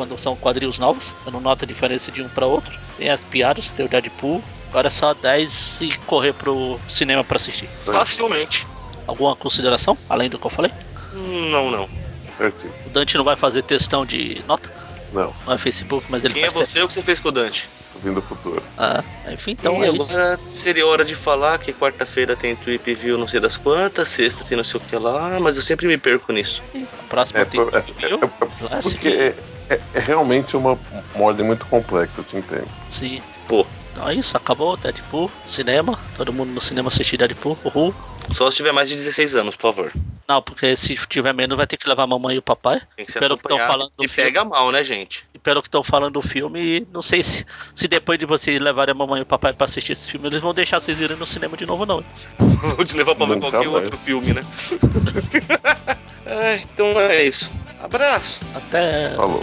Speaker 3: quando são quadrinhos novos, você não nota a diferença de um para outro. Tem as piadas, tem o Deadpool. Agora é só 10 e correr pro cinema para assistir.
Speaker 2: Facilmente.
Speaker 3: Alguma consideração além do que eu falei?
Speaker 2: Não, não.
Speaker 3: O Dante não vai fazer testão de nota?
Speaker 4: Não.
Speaker 3: Não é Facebook, mas ele
Speaker 2: Quem
Speaker 3: faz
Speaker 2: é você ou o que você fez com o Dante?
Speaker 4: Vindo do futuro.
Speaker 3: Ah, enfim, então
Speaker 2: e
Speaker 3: é
Speaker 2: agora
Speaker 3: isso.
Speaker 2: seria hora de falar que quarta-feira tem Trip View não sei das quantas, sexta tem não sei o que lá, mas eu sempre me perco nisso.
Speaker 3: A próxima
Speaker 4: É,
Speaker 3: tem
Speaker 4: é,
Speaker 3: Trip View,
Speaker 4: é, é,
Speaker 3: Classic.
Speaker 4: porque é, é- realmente uma, uma ordem muito complexa, eu te entendo.
Speaker 3: Sim.
Speaker 2: Pô,
Speaker 3: Então é isso, acabou Deadpool, cinema, todo mundo no cinema assistir Deadpool, uhul.
Speaker 2: só se tiver mais de 16 anos, por favor.
Speaker 3: Não, porque se tiver menos vai ter que levar a mamãe e o papai.
Speaker 2: Tem que ser
Speaker 3: Pelo que estão falando do
Speaker 2: E
Speaker 3: filme.
Speaker 2: pega mal, né, gente?
Speaker 3: E pelo que estão falando do filme, não sei se, se depois de vocês levarem a mamãe e o papai pra assistir esse filme, eles vão deixar vocês irem no cinema de novo, não.
Speaker 2: Vou te levar pra ver qualquer
Speaker 4: mais.
Speaker 2: outro filme, né? é, então é isso. Abraço.
Speaker 3: Até.
Speaker 4: Falou.